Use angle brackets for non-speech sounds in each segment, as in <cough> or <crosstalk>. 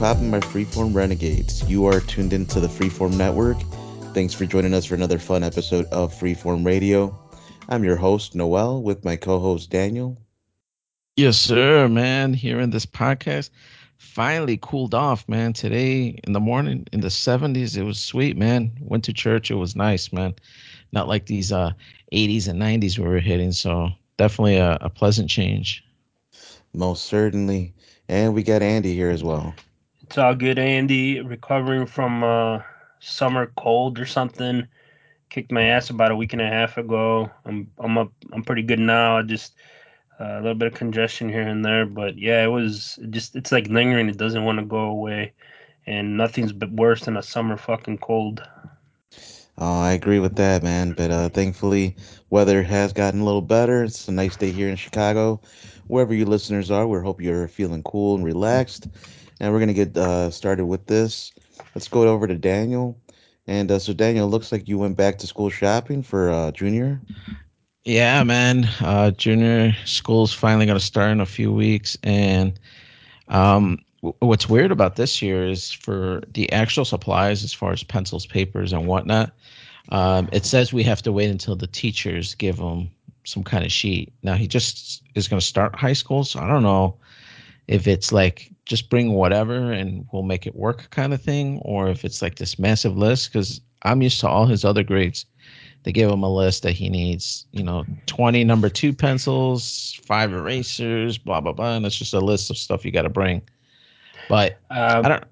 What's poppin', my Freeform Renegades? You are tuned into the Freeform Network. Thanks for joining us for another fun episode of Freeform Radio. I'm your host, Noel, with my co host, Daniel. Yes, sir, man. Here in this podcast, finally cooled off, man. Today in the morning in the 70s, it was sweet, man. Went to church, it was nice, man. Not like these uh 80s and 90s we were hitting, so definitely a, a pleasant change. Most certainly. And we got Andy here as well. It's all good, Andy. Recovering from uh summer cold or something. Kicked my ass about a week and a half ago. I'm I'm up I'm pretty good now. I just uh, a little bit of congestion here and there, but yeah, it was just it's like lingering. It doesn't want to go away, and nothing's but worse than a summer fucking cold. Oh, I agree with that, man. But uh, thankfully, weather has gotten a little better. It's a nice day here in Chicago. Wherever you listeners are, we hope you're feeling cool and relaxed. And we're gonna get uh, started with this. Let's go over to Daniel. And uh, so, Daniel, looks like you went back to school shopping for uh, junior. Yeah, man. Uh, junior school's finally going to start in a few weeks, and um, w- what's weird about this year is for the actual supplies, as far as pencils, papers, and whatnot. Um, it says we have to wait until the teachers give them some kind of sheet. Now he just is going to start high school, so I don't know if it's like just bring whatever and we'll make it work kind of thing, or if it's like this massive list. Because I'm used to all his other grades they give him a list that he needs, you know, 20 number two pencils, five erasers, blah, blah, blah. And it's just a list of stuff you got to bring. But um, I don't.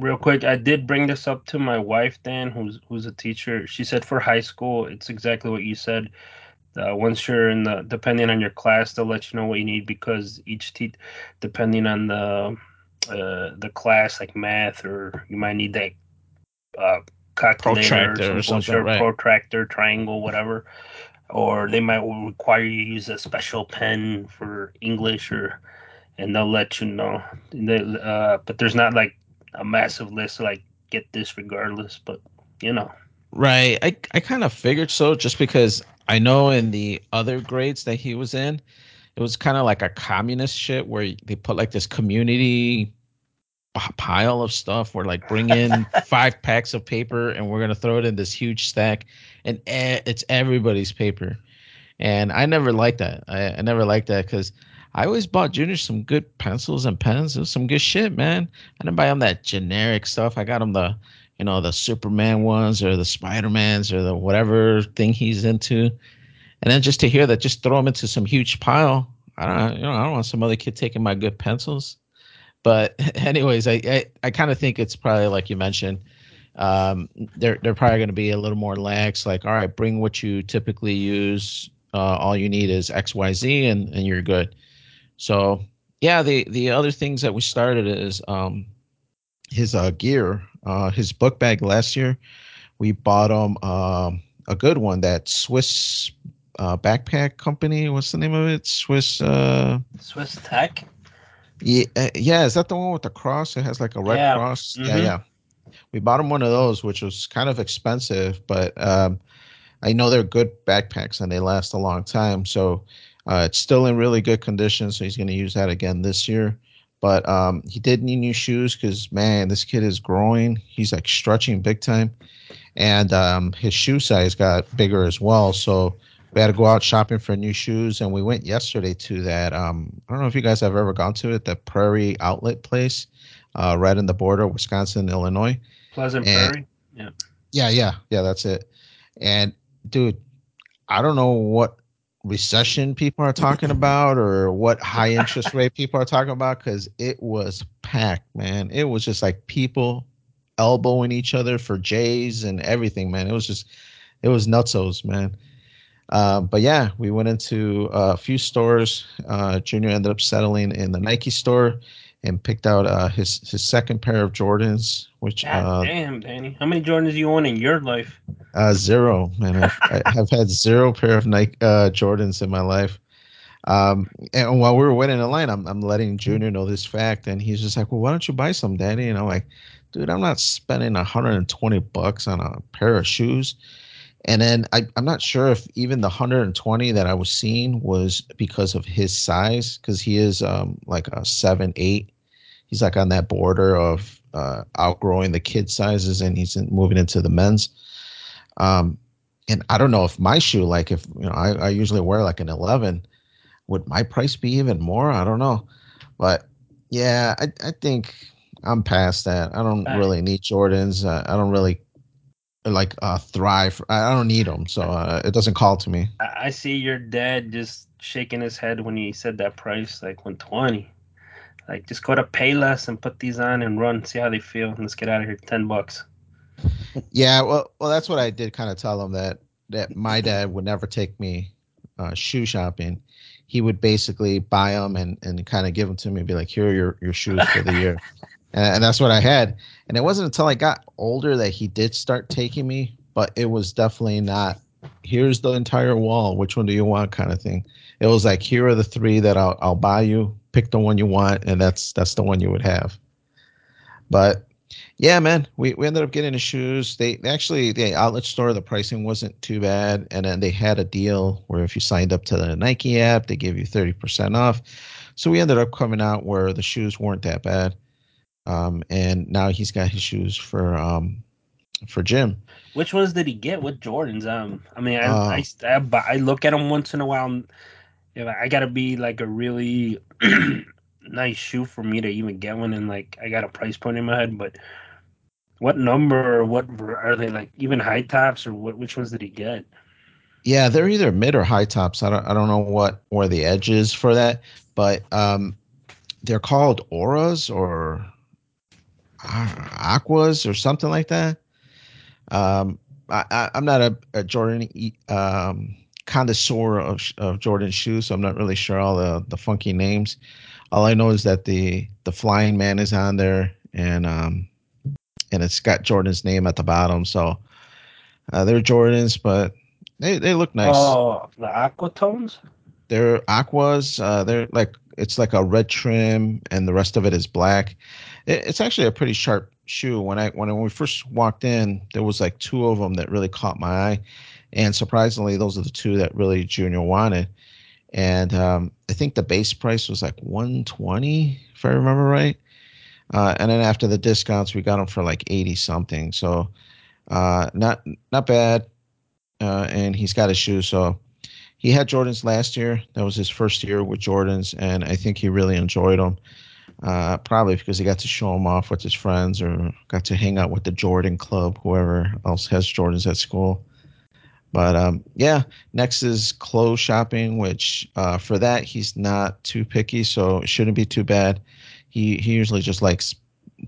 Real quick, I did bring this up to my wife, Dan, who's who's a teacher. She said for high school, it's exactly what you said. Uh, once you're in the, depending on your class, they'll let you know what you need because each te- depending on the uh, the class, like math, or you might need that uh, calculator protractor or something, right. protractor, triangle, whatever. Or they might require you use a special pen for English, or and they'll let you know. They, uh, but there's not like a massive list like get this regardless. But you know, right? I I kind of figured so, just because I know in the other grades that he was in, it was kind of like a communist shit where they put like this community pile of stuff. We're like, bring in <laughs> five packs of paper and we're gonna throw it in this huge stack, and it's everybody's paper. And I never liked that. I, I never liked that because I always bought Junior some good pencils and pens. It was some good shit, man. I didn't buy him that generic stuff. I got him the, you know, the Superman ones or the Spider Mans or the whatever thing he's into. And then just to hear that, just throw them into some huge pile. I don't, you know, I don't want some other kid taking my good pencils. But <laughs> anyways, I I, I kind of think it's probably like you mentioned. Um, they're they're probably going to be a little more lax. Like, all right, bring what you typically use. Uh, all you need is X Y Z, and and you're good. So yeah, the the other things that we started is um, his uh, gear, uh, his book bag last year. We bought him um, a good one, that Swiss uh, backpack company. What's the name of it? Swiss. Uh, Swiss Tech. Yeah, uh, yeah. Is that the one with the cross? It has like a red yeah. cross. Mm-hmm. Yeah, yeah. We bought him one of those, which was kind of expensive, but um, I know they're good backpacks and they last a long time. So uh, it's still in really good condition. So he's going to use that again this year. But um, he did need new shoes because man, this kid is growing. He's like stretching big time, and um, his shoe size got bigger as well. So we had to go out shopping for new shoes. And we went yesterday to that um i don't know if you guys have ever gone to it the prairie outlet place uh right in the border wisconsin illinois. Pleasant and, prairie? Yeah. Yeah yeah. Yeah that's it. And dude i don't know what recession people are talking <laughs> about or what high interest rate people are talking about because it was packed man. It was just like people elbowing each other for jays and everything man. It was just it was nutsos man. Uh, but yeah, we went into a few stores. Uh, Junior ended up settling in the Nike store and picked out uh, his his second pair of Jordans. Which God uh, damn, Danny, how many Jordans do you own in your life? Uh, zero, man. I've, I <laughs> have had zero pair of Nike uh, Jordans in my life. Um, and while we were waiting in line, I'm I'm letting Junior know this fact, and he's just like, "Well, why don't you buy some, Daddy?" And I'm like, "Dude, I'm not spending 120 bucks on a pair of shoes." And then I, I'm not sure if even the 120 that I was seeing was because of his size, because he is um, like a seven eight. He's like on that border of uh, outgrowing the kid sizes and he's in, moving into the men's. Um, and I don't know if my shoe, like if you know, I, I usually wear like an 11, would my price be even more? I don't know, but yeah, I, I think I'm past that. I don't I- really need Jordans. Uh, I don't really like uh, thrive. I I don't need them, so uh, it doesn't call to me. I, I see your dad just shaking his head when he said that price, like 120. Like, just go to Payless and put these on and run, see how they feel. Let's get out of here. 10 bucks. <laughs> Yeah, well, well, that's what I did. Kind of tell him that that my dad would never take me uh, shoe shopping. He would basically buy them and and kind of give them to me and be like, "Here are your your shoes for the year," <laughs> and, and that's what I had. And it wasn't until I got older that he did start taking me, but it was definitely not. Here's the entire wall. Which one do you want? Kind of thing. It was like, here are the three that I'll I'll buy you. Pick the one you want, and that's that's the one you would have. But yeah, man, we, we ended up getting the shoes. They actually the outlet store, the pricing wasn't too bad, and then they had a deal where if you signed up to the Nike app, they gave you thirty percent off. So we ended up coming out where the shoes weren't that bad. Um, and now he's got his shoes for um for gym. Which ones did he get? What Jordans? Um, I mean, I Uh, I, I, I look at them once in a while. And if I, I gotta be like a really <clears throat> nice shoe for me to even get one, and like I got a price point in my head. But what number or what are they like? Even high tops or what? Which ones did he get? Yeah, they're either mid or high tops. I don't I don't know what where the edge is for that, but um, they're called auras or aquas or something like that. Um, I, I I'm not a, a Jordan um connoisseur of of Jordan shoes, so I'm not really sure all the the funky names. All I know is that the the flying man is on there, and um, and it's got Jordan's name at the bottom. So uh, they're Jordans, but they they look nice. Oh, the aqua tones. They're aquas. Uh, they're like it's like a red trim, and the rest of it is black. It, it's actually a pretty sharp shoe. When I when we first walked in, there was like two of them that really caught my eye, and surprisingly, those are the two that really Junior wanted. And um, I think the base price was like 120, if I remember right. Uh, and then after the discounts, we got them for like 80 something. So uh, not not bad. Uh, and he's got his shoes, so he had Jordans last year. That was his first year with Jordans, and I think he really enjoyed them. Uh, probably because he got to show them off with his friends or got to hang out with the Jordan Club, whoever else has Jordans at school. But um, yeah, next is clothes shopping, which uh, for that he's not too picky, so it shouldn't be too bad. He he usually just likes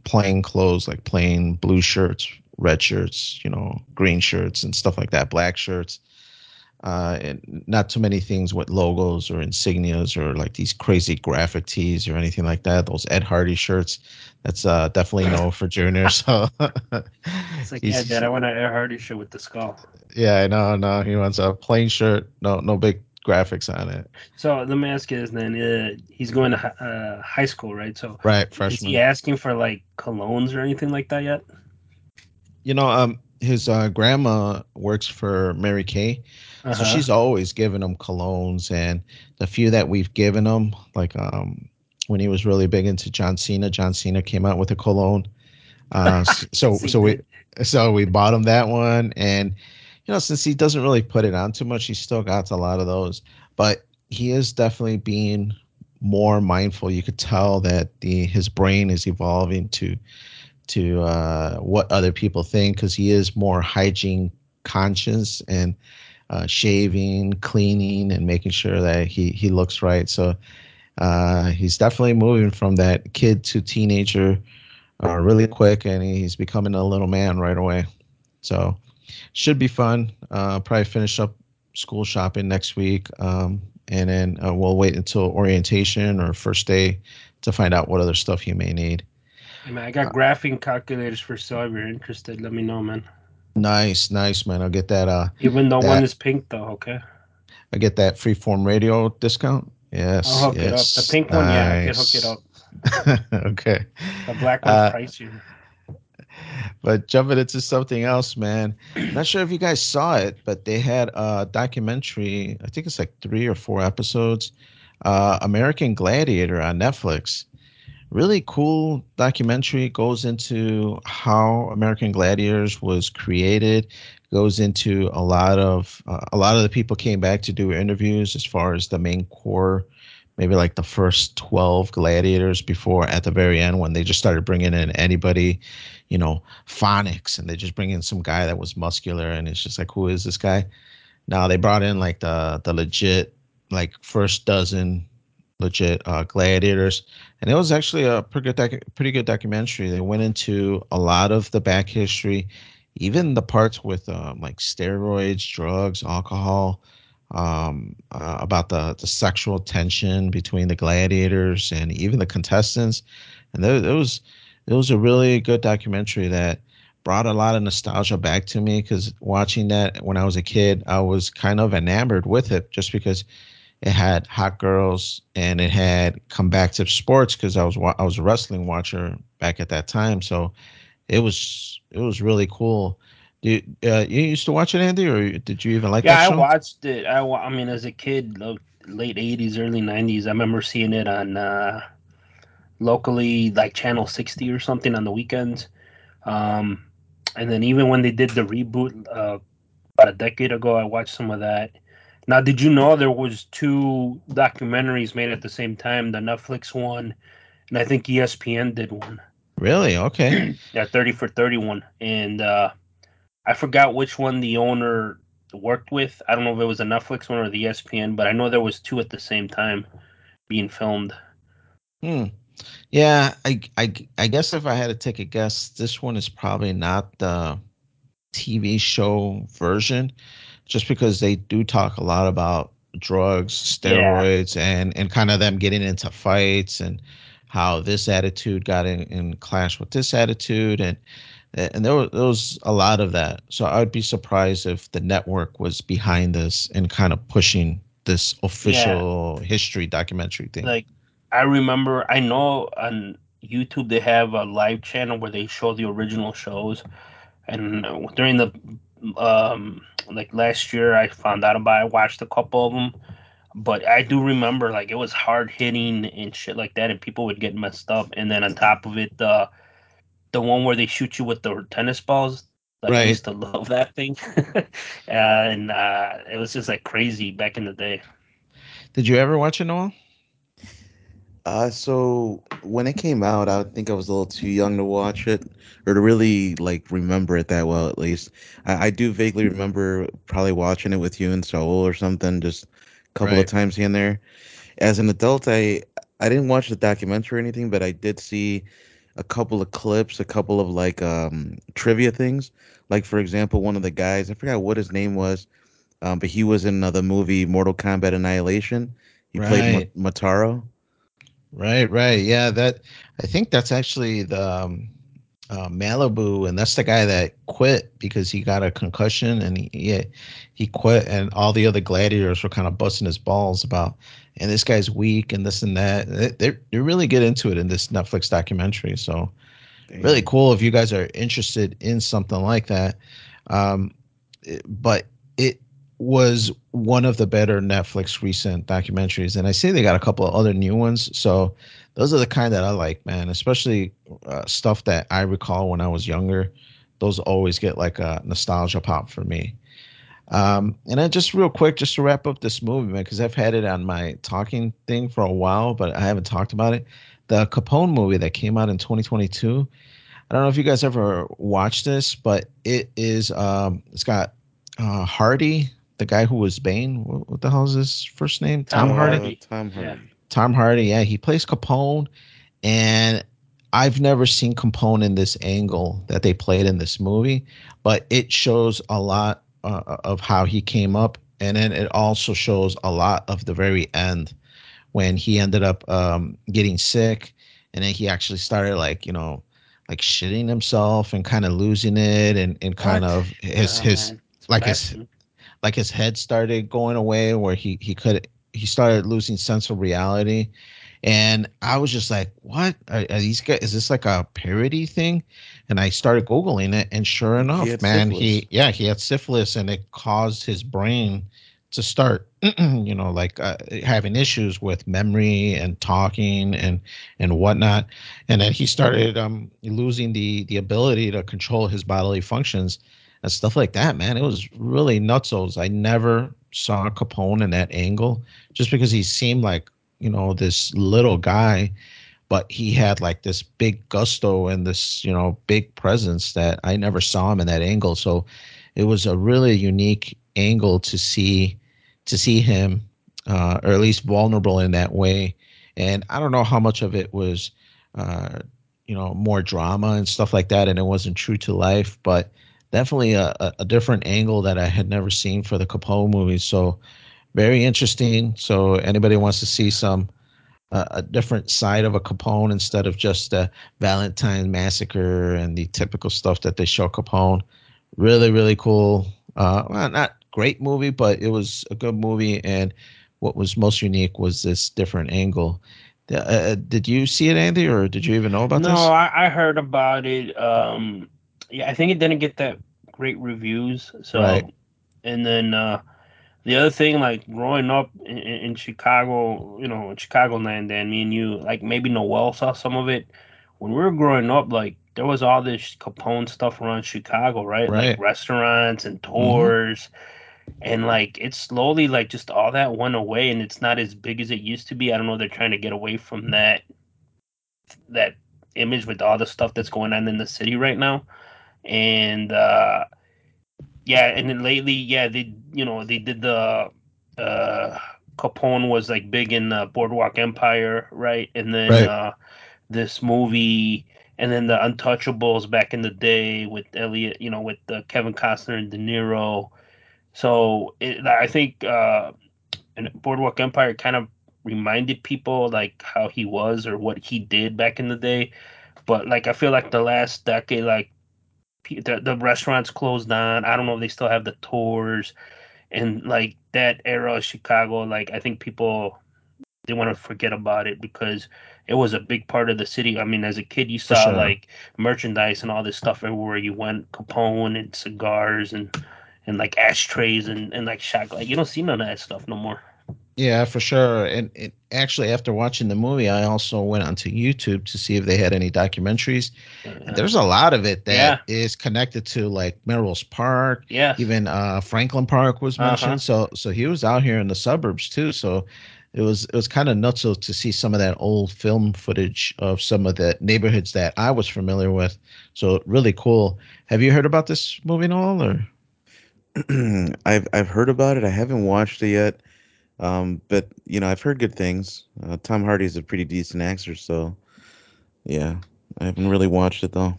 plain clothes, like plain blue shirts, red shirts, you know, green shirts and stuff like that, black shirts uh, and not too many things with logos or insignias or like these crazy graphic tees or anything like that. Those Ed Hardy shirts, that's uh, definitely no for Junior. So <laughs> It's like, yeah, Dad, I want an Ed Hardy shirt with the skull. yeah, I know, no, he wants a plain shirt, no, no big graphics on it. So let me ask you this then: uh, He's going to uh, high school, right? So Right, freshman. is he asking for like colognes or anything like that yet? You know, um, his uh, grandma works for Mary Kay, so Uh-huh. she's always giving him colognes, and the few that we've given him, like um, when he was really big into John Cena, John Cena came out with a cologne. Uh, <laughs> so so we so we bought him that one, and you know, since he doesn't really put it on too much, he still got a lot of those. But he is definitely being more mindful. You could tell that the his brain is evolving to to uh, what other people think because he is more hygiene conscious and uh, shaving, cleaning, and making sure that he he looks right. So uh, he's definitely moving from that kid to teenager uh, really quick, and he's becoming a little man right away. So should be fun. Uh, probably finish up school shopping next week, um, and then uh, we'll wait until orientation or first day to find out what other stuff he may need. Hey, man, I got graphing calculators for sale. If you're interested, let me know, man. Nice, nice, man. I'll get that. Uh, Even though That- one is pink, though. Okay, I get that freeform radio discount. Yes, I'll hook it up. yes. The pink one, yeah, I can hook it up. <laughs> okay. The black one Uh, pricier. But jumping into something else, man. Not sure if you guys saw it, but they had a documentary. I think it's like three or four episodes. Uh, American Gladiator on Netflix. Really cool documentary. Goes into how American Gladiators was created. Goes into a lot of uh, a lot of the people came back to do interviews as far as the main core, maybe like the first twelve gladiators before at the very end when they just started bringing in anybody, you know, phonics and they just bring in some guy that was muscular and it's just like who is this guy? Now they brought in like the the legit like first dozen legit uh, gladiators, and it was actually a pretty good docu- pretty good documentary. They went into a lot of the back history, even the parts with um, like steroids, drugs, alcohol, um, uh, about the the sexual tension between the gladiators and even the contestants, and there, it was it was a really good documentary that brought a lot of nostalgia back to me because watching that when I was a kid, I was kind of enamored with it just because it had hot girls and it had come back to sports because I was I was a wrestling watcher back at that time. So it was it was really cool. You uh, you used to watch it, Andy, or did you even like Yeah, I watched it. I, I mean, as a kid, late '80s, early '90s, I remember seeing it on uh, locally, like Channel 60 or something on the weekends. Um, and then even when they did the reboot uh, about a decade ago, I watched some of that. Now, did you know there was two documentaries made at the same time? The Netflix one, and I think ESPN did one. Really? Okay. <clears throat> Yeah, 30 for 31. And uh, I forgot which one the owner worked with. I don't know if it was a Netflix one or the ESPN, but I know there was two at the same time being filmed. Hmm. Yeah, I, I I guess if I had to take a guess, this one is probably not the TV show version, just because they do talk a lot about drugs, Yeah, steroids, and and kind of them getting into fights and how this attitude got in, in clash with this attitude and and there was, there was a lot of that. So I would be surprised if the network was behind this and kind of pushing this yeah. official history documentary thing. Like I remember, I know on YouTube they have a live channel where they show the original shows, and during the um like last year I found out about. I watched a couple of them, but I do remember like it was hard hitting and shit like that, and people would get messed up. And then on top of it, the the one where they shoot you with the tennis balls. Like I used to love that thing, <laughs> and uh, it was just like crazy back in the day. Did you ever watch it, Noel? Uh, so when it came out, I think I was a little too young to watch it or to really like remember it that well. At least I, I do vaguely remember probably watching it with you in Seoul or something, just a couple of Right. times here and there. As an adult, I I didn't watch the documentary or anything, but I did see a couple of clips, a couple of like um trivia things. Like for example, one of the guys, I forgot what his name was, um, but he was in uh, the movie Mortal Kombat Annihilation. He played Ma- Right. Motaro. Right. Right. Yeah. That I think that's actually the um, uh, Malibu, and that's the guy that quit because he got a concussion and he he, he quit, and all the other gladiators were kind of busting his balls about, and this guy's weak and this and that. They they really get into it in this Netflix documentary. So really cool if you guys are interested in something like that. Um, it- but it was one of the better Netflix recent documentaries, and I see they got a couple of other new ones. So those are the kind that I like, man. Especially uh, stuff that I recall when I was younger. Those always get like a nostalgia pop for me. Um, and then just real quick, just to wrap up this movie, man, because I've had it on my talking thing for a while, but I haven't talked about it. The Capone movie that came out in 2022. I don't know if you guys ever watched this, but it is um it's got uh Hardy, the guy who was Bane. What, what the hell is his first name? Tom Tom Hardy. Uh, Hardy. Tom Yeah. Hardy. Tom Hardy, yeah, he plays Capone and I've never seen Capone in this angle that they played in this movie, but it shows a lot uh, of how he came up and then it also shows a lot of the very end when he ended up um, getting sick and then he actually started like you know like shitting himself and kind of losing it and, and kind What? of his Yeah, his man. Like his blasphemy. Like his head started going away where he he could he started losing sense of reality. And i was just like what? Are, are these guys is this like a parody thing? And i started googling it and sure enough had man syphilis. he yeah he had syphilis and it caused his brain to start <clears throat> you know like uh, having issues with memory and talking and and whatnot. And then he started um losing the the ability to control his bodily functions and stuff like that man it was really nutsos i never saw capone in that angle just because he seemed like you know this little guy but he had like this big gusto and this you know big presence that i never saw him in that angle so it was a really unique angle to see to see him, uh, or at least vulnerable in that way. And I don't know how much of it was, uh, you know, more drama and stuff like that, and it wasn't true to life, but definitely a, a different angle that I had never seen for the Capone movies. So very interesting. So anybody wants to see some uh, a different side of a Capone instead of just the Valentine massacre and the typical stuff that they show Capone. Really, really cool. Uh, well, not great movie, but it was a good movie. And what was most unique was this different angle. Uh, uh, did you see it, Andy, or did you even know about no, this? No, I, I, heard about it. Um, yeah, I think it didn't get that great reviews. So, right. and then uh, the other thing, like growing up in, in Chicago, you know, in Chicagoland, and me and you, like maybe Noel saw some of it. When we were growing up, like there was all this Capone stuff around Chicago, right? right. Like restaurants and mm-hmm. tours. Mm-hmm and like it's slowly like just all that went away and it's not as big as it used to be i don't know they're trying to get away from that that image with all the stuff that's going on in the city right now and uh yeah and then lately yeah they you know they did the uh capone was like big in uh, boardwalk empire right and then right. uh this movie and then the untouchables back in the day with elliot you know with uh, kevin costner and de niro so it, I think uh, and Boardwalk Empire kind of reminded people like how he was or what he did back in the day. But like I feel like the last decade, like the, the restaurants closed down. I don't know if they still have the tours and like that era of Chicago. Like I think people they want to forget about it because it was a big part of the city. I mean, as a kid, you saw sure. like merchandise and all this stuff everywhere you went, Capone and cigars and and like ashtrays and, and like shot like you don't see none of that stuff no more. Yeah, for sure. And, and, actually, after watching the movie, I also went onto YouTube to see if they had any documentaries. Uh, there's a lot of it that yeah. is connected to like Melrose Park. Yeah. Even uh, Franklin Park was uh-huh. mentioned. Uh-huh. So so he was out here in the suburbs too. So it was it was kind of nuts to see some of that old film footage of some of the neighborhoods that I was familiar with. So really cool. Have you heard about this movie at all or? <clears throat> I've I've heard about it. I haven't watched it yet, um, but you know I've heard good things. Uh, Tom Hardy's a pretty decent actor, so yeah, I haven't really watched it though.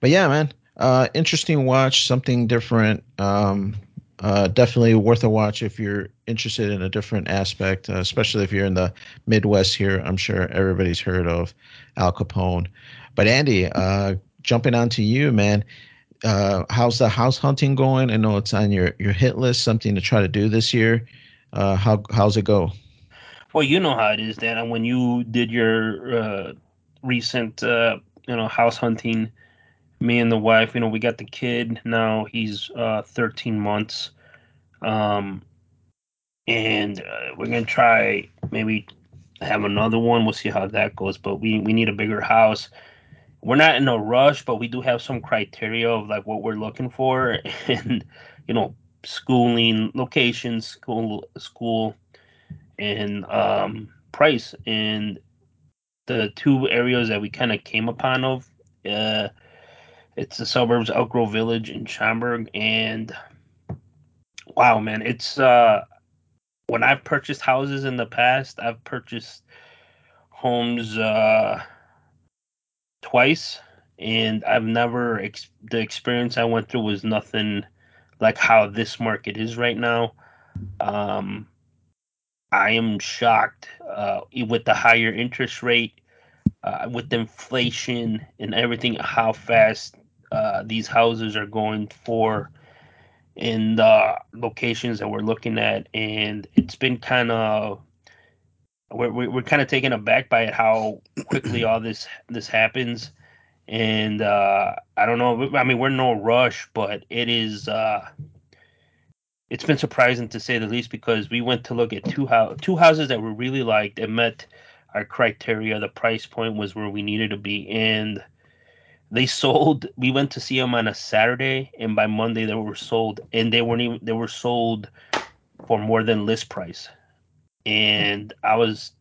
But yeah, man, uh, interesting watch, something different. Um, uh, definitely worth a watch if you're interested in a different aspect, uh, especially if you're in the Midwest here. I'm sure everybody's heard of Al Capone. But Andy, uh, jumping on to you, man uh, how's the house hunting going? I know it's on your, your hit list, something to try to do this year. Uh, how how's it go? Well, you know how it is, Dan. When you did your uh, recent, uh, you know, house hunting, me and the wife, you know, we got the kid now. He's uh, 13 months, um, and uh, we're gonna try maybe have another one. We'll see how that goes. But we we need a bigger house we're not in a rush, but we do have some criteria of like what we're looking for, <laughs> and you know, schooling, location, school, school, and um, price. And the two areas that we kind of came upon of, uh, it's the suburbs, Elk Grove Village and Schaumburg, and wow, man, it's uh, when I've purchased houses in the past, I've purchased homes. Uh, twice, and I've never ex- the experience I went through was nothing like how this market is right now. Um, I am shocked uh, with the higher interest rate, uh, with inflation and everything, how fast uh, these houses are going for in the locations that we're looking at, and it's been kind of we're, we're kind of taken aback by it how quickly all this this happens and uh, i don't know i mean we're no rush but it is uh, it's been surprising to say the least because we went to look at two two houses that we really liked and met our criteria. The price point was where we needed to be, and they sold. We went to see them on a Saturday, and by Monday they were sold, and they weren't even they were sold for more than list price, and I was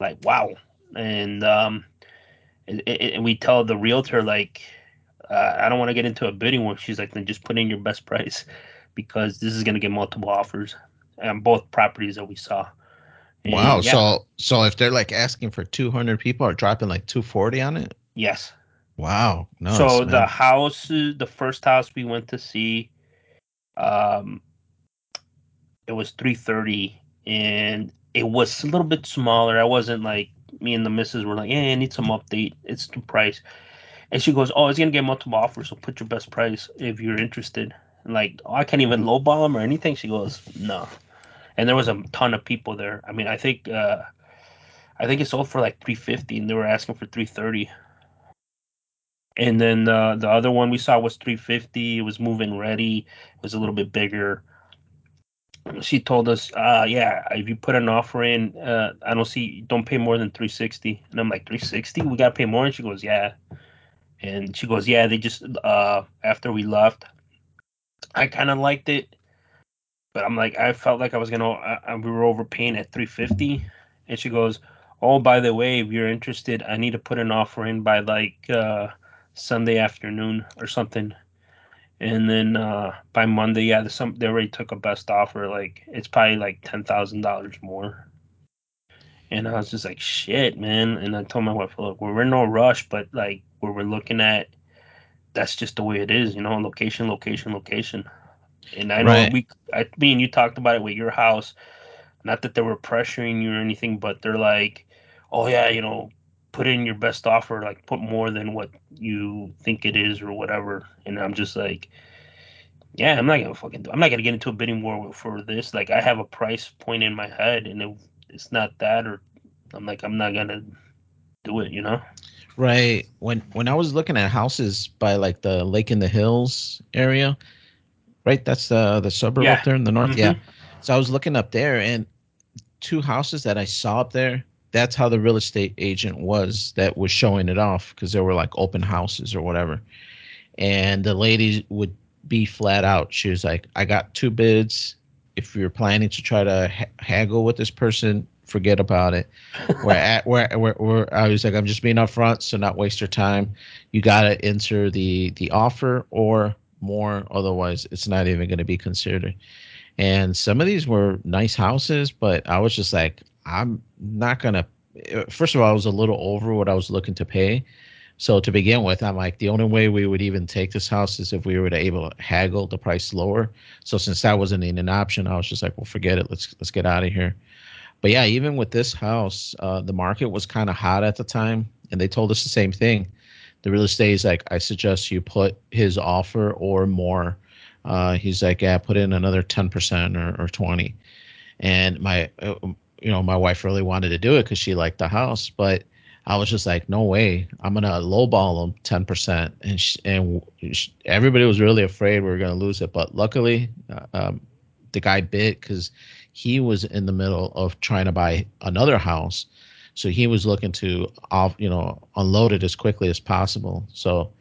like, wow, and um, and, and we tell the realtor like, uh, I don't want to get into a bidding war. She's like, then just put in your best price because this is going to get multiple offers on both properties that we saw. And Wow. yeah, So so if they're like asking for 200 people are dropping like 240 on it? yes. Wow. Nice, so the house, the first house we went to see, um, it was three thirty, and it was a little bit smaller. I wasn't like me and the missus were like, "Yeah, I need some update. It's the price." And she goes, "Oh, it's gonna get multiple offers, so put your best price if you're interested." And like, oh, I can't even lowball them or anything. She goes, "No." And there was a ton of people there. I mean, I think uh, I think it sold for like three fifty, and they were asking for three thirty. And then uh, the other one we saw was three fifty. It was moving ready. It was a little bit bigger. She told us, uh, yeah, if you put an offer in, uh, I don't see, don't pay more than three sixty. And I'm like, three sixty? We gotta pay more. And she goes, yeah. And she goes, yeah, they just uh after we left, I kind of liked it, but I'm like, I felt like I was gonna, uh, we were overpaying at 350. And she goes, oh, by the way, if you're interested, I need to put an offer in by like uh Sunday afternoon or something. And then uh by Monday, yeah, the, some they already took a best offer. Like it's probably like ten thousand dollars more. And I was just like, shit, man. And I told my wife, look, we're in no rush, but like where we're looking at that's just the way it is, you know, location, location, location. And I know Right. we, I mean, you talked about it with your house. Not that they were pressuring you or anything, but they're like, oh yeah, you know, put in your best offer, like put more than what you think it is or whatever. And I'm just like, yeah, I'm not gonna fucking, do, I'm not gonna get into a bidding war for this. Like I have a price point in my head, and if it's not that, or I'm like, I'm not gonna do it, you know? Right. When when I was looking at houses by like the Lake in the Hills area, right? That's the the suburb up there in the north. Yeah. Mhm. So I was looking up there and two houses that I saw up there, that's how the real estate agent was that was showing it off because there were like open houses or whatever. And the lady would be flat out. She was like, I got two bids. If you're planning to try to ha- haggle with this person, forget about it. <laughs> Where at where, where where I was like, I'm just being upfront, so not waste your time. You gotta enter the the offer or more, otherwise it's not even gonna be considered. And some of these were nice houses, but I was just like, I'm not gonna. First of all, I was a little over what I was looking to pay. So to begin with, I'm like, the only way we would even take this house is if we were to able to haggle the price lower. So since that wasn't an option, I was just like, well, forget it. Let's let's get out of here. But yeah, even with this house, uh, the market was kind of hot at the time, and they told us the same thing. The real estate is like, I suggest you put his offer or more. Uh, he's like, yeah, put in another ten percent or, or twenty. And my, uh, you know, my wife really wanted to do it because she liked the house, but I was just like, no way, I'm gonna lowball them ten percent, and and everybody was really afraid we were gonna lose it, but luckily, uh, um, the guy bit because he was in the middle of trying to buy another house, so he was looking to off, you know, unload it as quickly as possible. So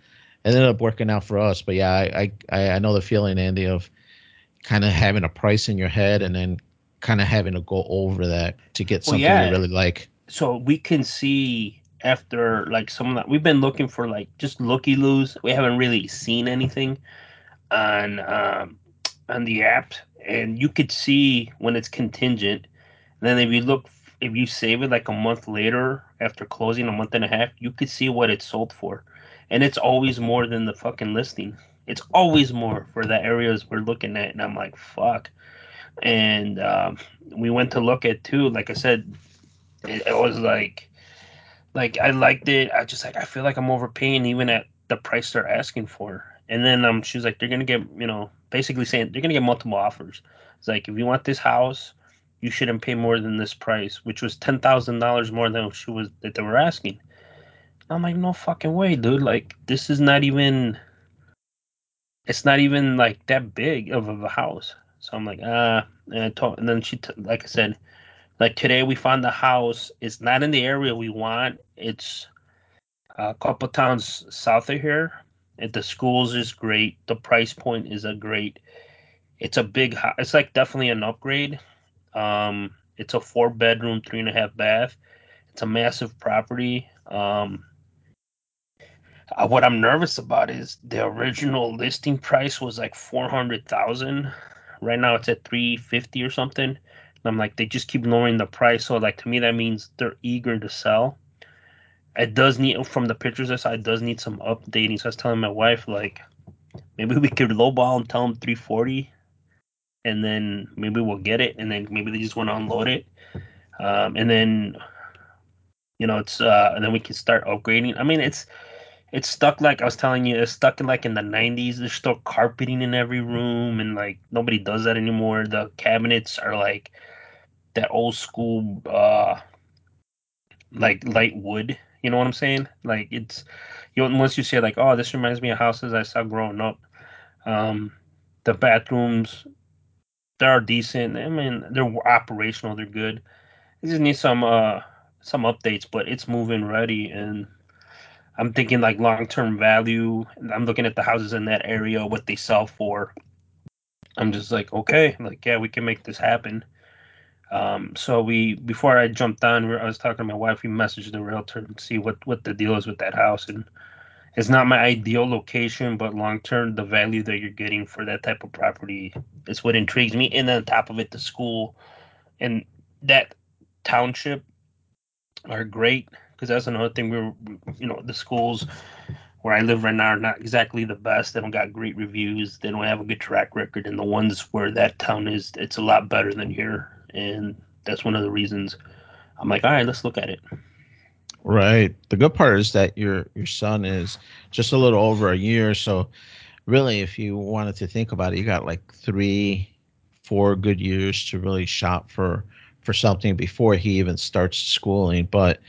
it ended up working out for us. But yeah, I I, I know the feeling, Andy, of kind of having a price in your head and then kind of having to go over that to get Well, something you really like. So we can see after like some of that, we've been looking for like just looky loos. We haven't really seen anything on um, on the app, and you could see when it's contingent. And then if you look, if you save it like a month later after closing, a month and a half, you could see what it's sold for, and it's always more than the fucking listing. It's always more for the areas we're looking at, and I'm like, fuck. And um, we went to look at too. Like I said, it, it was like, like I liked it. I just like I feel like I'm overpaying even at the price they're asking for. And then um, she was like, they're gonna get you know basically saying they're gonna get multiple offers. It's like if you want this house, you shouldn't pay more than this price, which was ten thousand dollars more than she was that they were asking. I'm like, no fucking way, dude. Like this is not even. It's not even like that big of a house. So I'm like, ah, and, told, and then she, t- like I said, like today we found the house. It's not in the area we want. It's a couple towns south of here. And the schools is great. The price point is a great. It's a big. It's like definitely an upgrade. Um, it's a four bedroom, three and a half bath. It's a massive property. Um, uh, what I'm nervous about is the original listing price was like four hundred thousand. Right now it's at three fifty or something. And I'm like, they just keep lowering the price. So like to me that means they're eager to sell. It does need from the pictures I saw, it does need some updating. So I was telling my wife like maybe we could lowball and tell them three forty, and then maybe we'll get it, and then maybe they just want to unload it, um, and then you know it's uh, and then we can start upgrading. I mean it's it's stuck like I was telling you, it's stuck in like in the nineties. There's still carpeting in every room and like nobody does that anymore. The cabinets are like that old school uh like light wood. You know what I'm saying? Like it's you know, once you say like, oh, this reminds me of houses I saw growing up. Um the bathrooms they are decent. I mean, they're operational, they're good. It just needs some uh some updates, but it's moving ready and I'm thinking like long term value. I'm looking at the houses in that area, what they sell for. I'm just like, okay, like yeah, we can make this happen. Um, so we before I jumped on, I was talking to my wife. We messaged the realtor and see what what the deal is with that house, and it's not my ideal location, but long term, the value that you're getting for that type of property is what intrigues me. And then on top of it, the school and that township are great because that's another thing. We're you know the schools where I live right now are not exactly the best. They don't got great reviews. They don't have a good track record. And the ones where that town is, it's a lot better than here. And that's one of the reasons I'm like, all right, let's look at it. Right. The good part is that your your son is just a little over a year. So really, if you wanted to think about it, you got like three, four good years to really shop for for something before he even starts schooling. But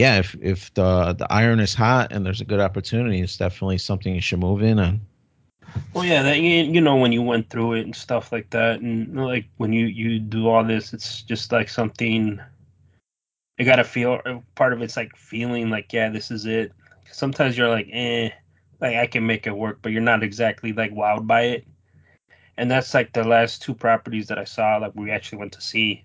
yeah, if if the the iron is hot and there's a good opportunity, it's definitely something you should move in on. Well, yeah, that you, you know when you went through it and stuff like that, and like when you you do all this, it's just like something. You gotta feel. Part of it's like feeling like, yeah, this is it. Sometimes you're like, eh, like I can make it work, but you're not exactly like wowed by it. And that's like the last two properties that I saw, like we actually went to see.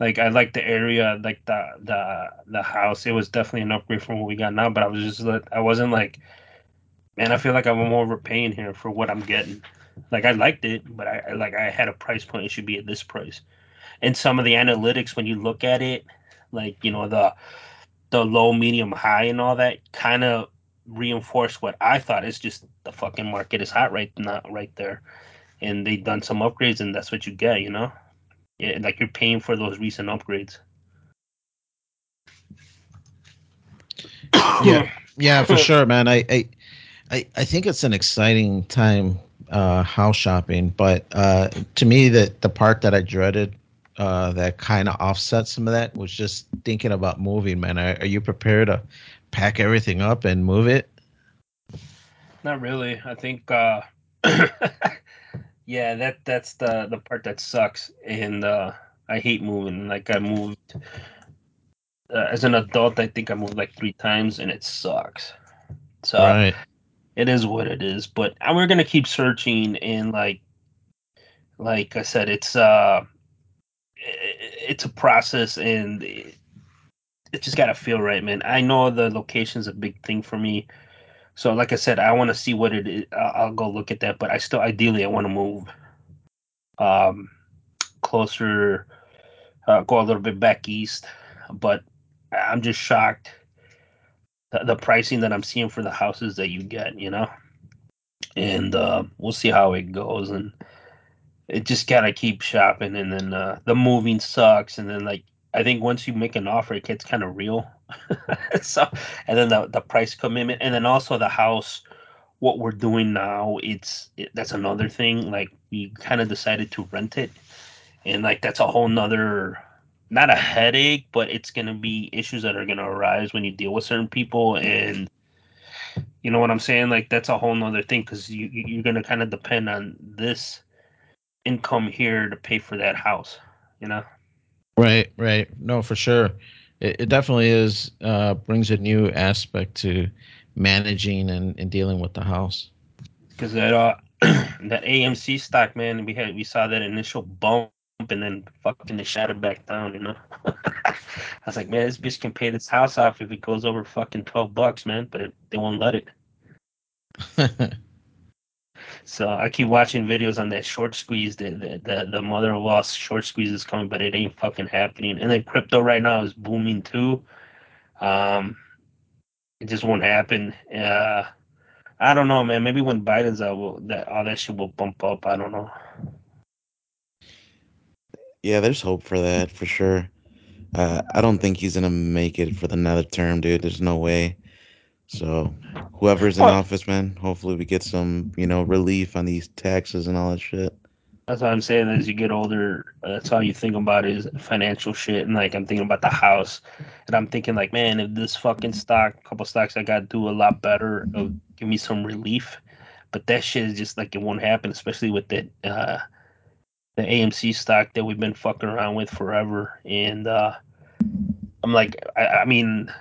Like I like the area, like the the the house. It was definitely an upgrade from what we got now, but I was just like, I wasn't like man, I feel like I'm more overpaying here for what I'm getting. Like I liked it, but I, I like I had a price point. It should be at this price. And some of the analytics, when you look at it, like you know the the low, medium, high, and all that, kind of reinforce what I thought is just the fucking market is hot right now, right there. And they've done some upgrades, and that's what you get. You know, yeah, like you're paying for those recent upgrades. Yeah, yeah, <coughs> for sure, man. I I I, I think it's an exciting time uh, house shopping, but uh, to me, that the part that I dreaded uh, that kind of offset some of that was just thinking about moving. Man, are, are you prepared to pack everything up and move it? Not really. I think, uh, <coughs> yeah, that that's the the part that sucks, and uh, I hate moving. Like I moved uh, as an adult. I think I moved like three times, and it sucks. So Right. it is what it is. But we're gonna keep searching, and like like I said, it's uh, it's a process, and it, it just gotta feel right, man. I know the location's a big thing for me. So, like I said, I want to see what it is. I'll, go look at that, but I still, ideally, I want to move um, closer, uh, go a little bit back east. But I'm just shocked the, the pricing that I'm seeing for the houses that you get, you know. And uh, we'll see how it goes. And it just gotta keep shopping, and then uh, the moving sucks. And then like I think once you make an offer, it gets kind of real. <laughs> so, and then the the price commitment, and then also the house what we're doing now it's it, that's another thing like we kind of decided to rent it and like that's a whole nother not a headache but it's going to be issues that are going to arise when you deal with certain people and you know what i'm saying like that's a whole nother thing because you, you you're going to kind of depend on this income here to pay for that house. You know. Right, right. No, for sure. It, it definitely is uh brings a new aspect to managing and, and dealing with the house. because that uh <clears throat> that AMC stock, man, we had we saw that initial bump and then fucking it shattered back down, you know. <laughs> I was like, man, this bitch can pay this house off if it goes over fucking twelve bucks, man, but it, they won't let it. <laughs> So I keep watching videos on that short squeeze, the the the, the mother of all short squeeze is coming, but it ain't fucking happening. And then crypto right now is booming too. Um, it just won't happen. Uh, I don't know, man. Maybe when Biden's out, will, that all that shit will bump up. I don't know. Yeah, there's hope for that for sure. Uh, I don't think he's gonna make it for the another term, dude. There's no way. So, whoever's in Well, office, man, hopefully we get some, you know, relief on these taxes and all that shit. That's what I'm saying. As you get older, that's all you think about is financial shit. And like, I'm thinking about the house, and I'm thinking like, man, if this fucking stock, couple stocks, I got to do a lot better, it'll give me some relief. But that shit is just like it won't happen, especially with the uh, the AMC stock that we've been fucking around with forever. And uh, I'm like, I, I mean,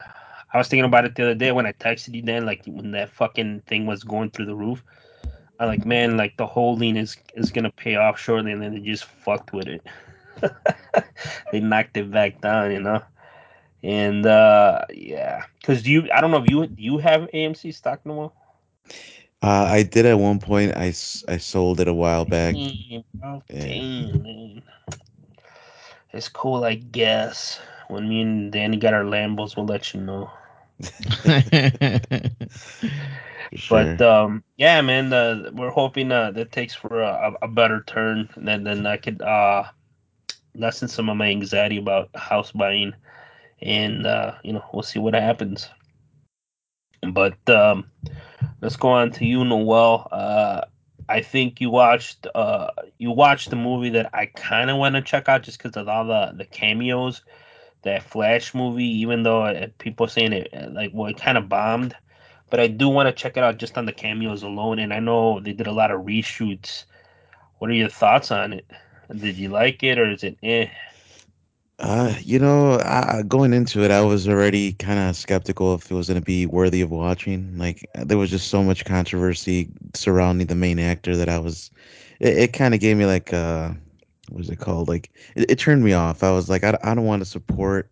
I was thinking about it the other day when I texted you. Then, like when that fucking thing was going through the roof, I'm like, man, like the holding is is gonna pay off shortly, and then they just fucked with it. <laughs> they knocked it back down, you know. And uh yeah, because you, I don't know if you you have AMC stock no more. Uh, I did at one point. I, I sold it a while back. Damn, bro, Yeah. damn. It's cool, I guess. When me and Danny got our Lambos, we'll let you know. <laughs> But um, yeah, man, uh, we're hoping uh, that takes for a, a better turn, and then, then I could uh lessen some of my anxiety about house buying, and uh, you know, we'll see what happens. But um, let's go on to you, Noel. Uh, I think you watched uh you watched the movie that I kind of want to check out just because of all the the cameos. That Flash movie, even though uh, people saying it uh, like well, it kind of bombed, but I do want to check it out just on the cameos alone. And I know they did a lot of reshoots. What are your thoughts on it? Did you like it or is it eh? Uh, you know, I, going into it, I was already kind of skeptical if it was going to be worthy of watching. Like, there was just so much controversy surrounding the main actor that I was. It, it kind of gave me like, uh, what is it called? Like, it, it turned me off. I was like, I, I don't want to support,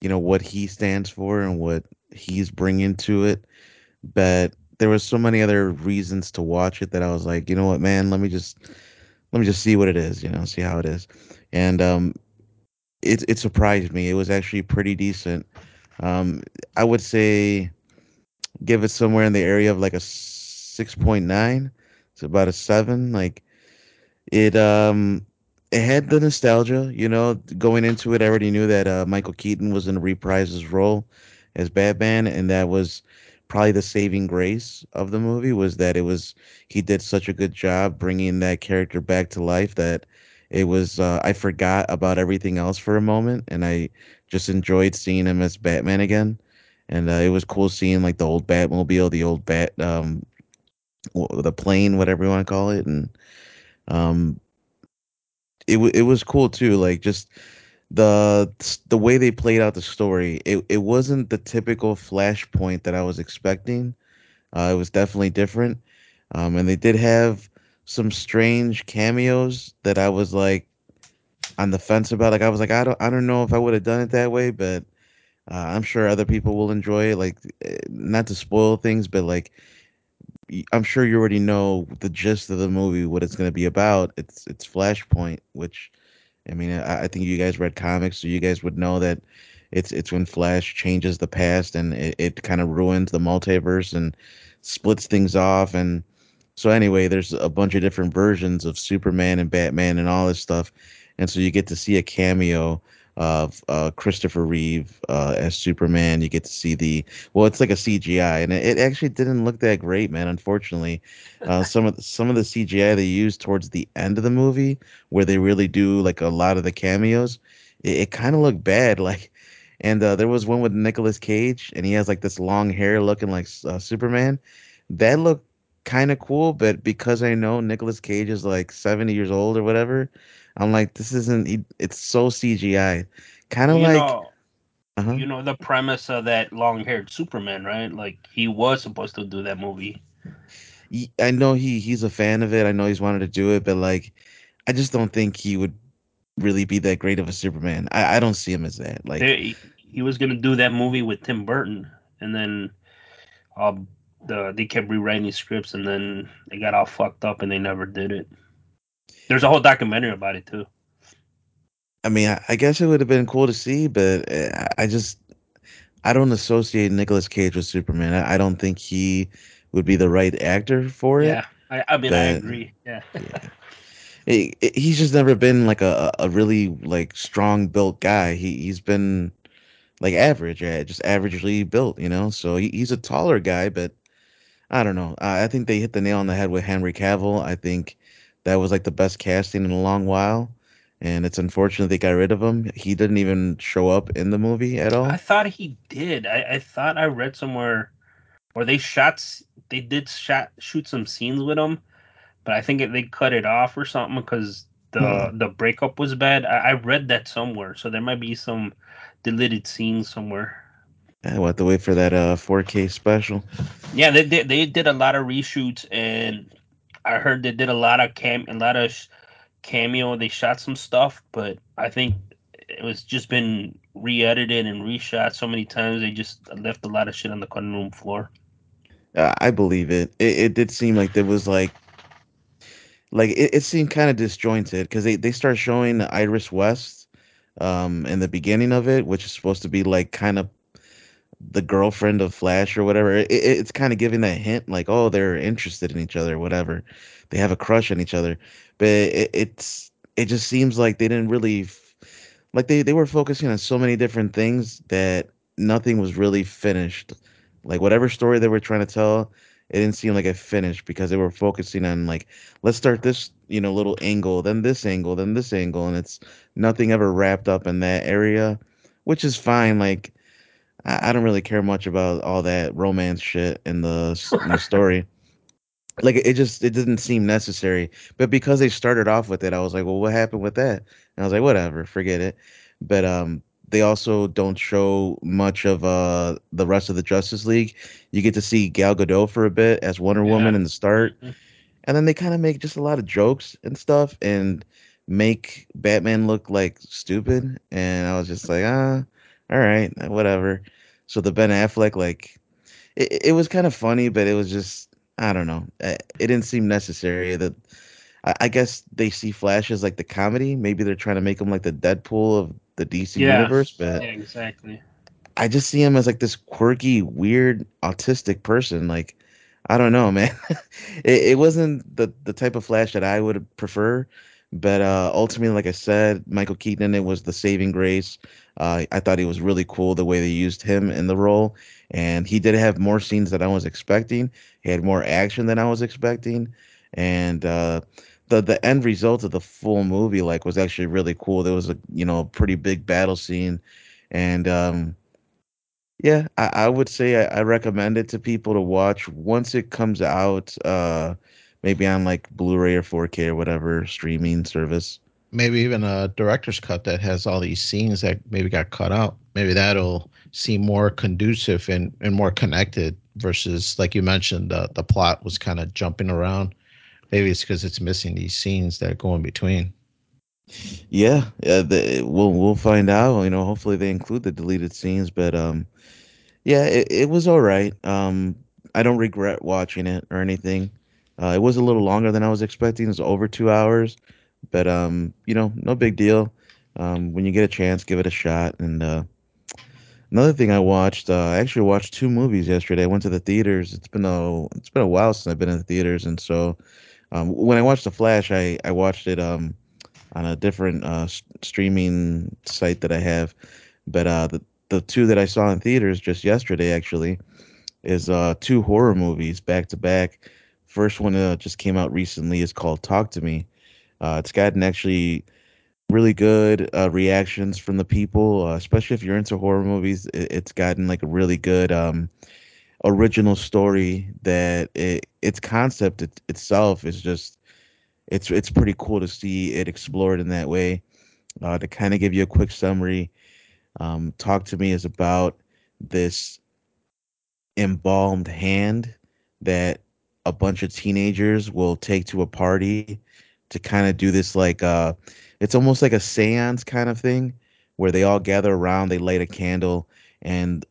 you know, what he stands for and what he's bringing to it. But there was so many other reasons to watch it that I was like, you know what, man, let me just let me just see what it is, you know, see how it is. And um, it it surprised me. It was actually pretty decent. Um, I would say give it somewhere in the area of like a six point nine. It's about a seven. Like it um it had the nostalgia, you know, going into it I already knew that uh, Michael Keaton was going to reprise his role as Batman and that was probably the saving grace of the movie was that it was he did such a good job bringing that character back to life that it was uh, I forgot about everything else for a moment and I just enjoyed seeing him as Batman again. And uh, it was cool seeing like the old Batmobile, the old Bat um the plane, whatever you want to call it and um it it was cool too. Like just the the way they played out the story. It it wasn't the typical Flashpoint that I was expecting. Uh, it was definitely different. Um, and they did have some strange cameos that I was like on the fence about. Like I was like I don't I don't know if I would have done it that way, but uh, I'm sure other people will enjoy it. Like eh, not to spoil things, but like I'm sure you already know the gist of the movie, what it's going to be about. It's it's Flashpoint, which I mean, I, I think you guys read comics, so you guys would know that it's it's when Flash changes the past and it, it kind of ruins the multiverse and splits things off. And so anyway, there's a bunch of different versions of Superman and Batman and all this stuff. And so you get to see a cameo of uh, Christopher Reeve uh, as Superman. You get to see the well, it's like a CGI, and it, it actually didn't look that great, man. Unfortunately, uh, <laughs> some of the, some of the CGI they used towards the end of the movie where they really do like a lot of the cameos, it, it kind of looked bad. <laughs> Like, and uh, there was one with Nicolas Cage, and he has like this long hair looking like uh, Superman. That looked kind of cool, but because I know Nicolas Cage is like 70 years old or whatever, I'm like, this isn't. It's so CGI. Kind of like, know, uh huh. you know the premise of that long-haired Superman, right? Like he was supposed to do that movie. I know he he's a fan of it. I know he's wanted to do it, but like, I just don't think he would really be that great of a Superman. I, I don't see him as that. Like, They, he was gonna do that movie with Tim Burton, and then um, the they kept rewriting scripts, and then they got all fucked up, and they never did it. There's a whole documentary about it too. I mean, I, I guess it would have been cool to see, but uh, I just I don't associate Nicolas Cage with Superman. I, I don't think he would be the right actor for it. Yeah, I, I mean, I agree. Yeah, yeah, He- he's just never been like a, a really like strong built guy. He he's been like average, yeah, just averagely built, you know. So he, he's a taller guy, but I don't know. I, I think they hit the nail on the head with Henry Cavill. I think that was like the best casting in a long while, and it's unfortunate they got rid of him. He didn't even show up in the movie at all. I thought he did. I, I thought I read somewhere, where they shot, they did shot shoot some scenes with him, but I think it, they cut it off or something because the the breakup was bad. I, I read that somewhere, so there might be some deleted scenes somewhere. I will have to wait for that uh 4K special. Yeah, they did. They did a lot of reshoots, and I heard they did a lot of cam, a lot of cameo. They shot some stuff, but I think it was just been re-edited and reshot so many times. They just left a lot of shit on the cutting room floor. Uh, I believe it. it. It did seem like there was like like it, it seemed kind of disjointed because they they start showing Iris West um in the beginning of it, which is supposed to be like kind of the girlfriend of Flash or whatever. It, it, it's kind of giving that hint like oh they're interested in each other, whatever. They have a crush on each other, but it, it's it just seems like they didn't really like they they were focusing on so many different things that nothing was really finished. Like whatever story they were trying to tell, it didn't seem like it finished because they were focusing on like let's start this you know little angle, then this angle, then this angle, and it's nothing ever wrapped up in that area, which is fine. Like I, I don't really care much about all that romance shit in the in the story. Like it just it didn't seem necessary but because they started off with it i was like well what happened with that? And i was like whatever forget it. But um they also don't show much of uh the rest of the justice league. You get to see gal gadot for a bit as wonder Yeah. woman in the start Mhm. and then they kind of make just a lot of jokes and stuff and make batman look like stupid and i was just like ah all right whatever so the ben affleck like it, it was kind of funny, but it was just I don't know. Uh, It didn't seem necessary. That I, I guess they see Flash as like the comedy. Maybe they're trying to make him like the Deadpool of the DC Yeah. universe, but Yeah. Exactly. I just see him as like this quirky, weird, autistic person. Like I don't know, <laughs> man. it, it wasn't the the type of Flash that I would prefer. But uh, ultimately, like I said, Michael Keaton it was the saving grace. Uh, I thought he was really cool the way they used him in the role, and he did have more scenes than I was expecting. He had more action than I was expecting, and uh, the the end result of the full movie like was actually really cool. There was a you know pretty big battle scene, and um, yeah, I, I would say I, I recommend it to people to watch once it comes out, uh, maybe on like Blu-ray or 4K or whatever streaming service. Maybe even a director's cut that has all these scenes that maybe got cut out. Maybe that'll seem more conducive and, and more connected versus like you mentioned, the the plot was kind of jumping around. Maybe it's because it's missing these scenes that go in between. Yeah, yeah, the, we'll we'll find out. You know, hopefully they include the deleted scenes, but um, yeah, it, it was all right. Um, I don't regret watching it or anything. Uh, it was a little longer than I was expecting. It's over two hours, but um, you know, no big deal. Um, when you get a chance, give it a shot. And uh, Another thing I watched, uh, I actually watched two movies yesterday. I went to the theaters. It's been a it's been a while since I've been in the theaters, and so um, when I watched The Flash, I I watched it um, on a different uh, s- streaming site that I have. But uh, the the two that I saw in theaters just yesterday actually is uh, two horror movies back to back. First one uh, just came out recently. It's called Talk to Me. Uh, it's gotten actually really good uh, reactions from the people, uh, especially if you're into horror movies. It, it's gotten like a really good um, original story that it, its concept it, itself is just it's it's pretty cool to see it explored in that way. Uh, to kind of give you a quick summary, um, Talk to Me is about this embalmed hand that a bunch of teenagers will take to a party to kind of do this like uh it's almost like a séance kind of thing where they all gather around, they light a candle and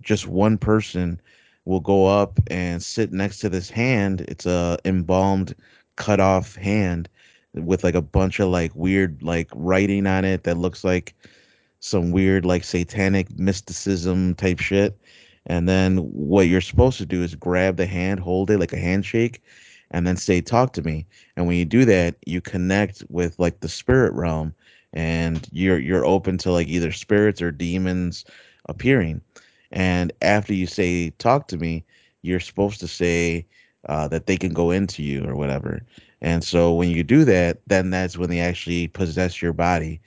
just one person will go up and sit next to this hand. It's a embalmed cut off hand with like a bunch of like weird like writing on it that looks like some weird like satanic mysticism type shit. And then what you're supposed to do is grab the hand, hold it like a handshake, and then say, "Talk to me." And when you do that, you connect with like the spirit realm, and you're you're open to like either spirits or demons appearing. And after you say, "Talk to me," you're supposed to say uh, that they can go into you or whatever. And so when you do that, then that's when they actually possess your body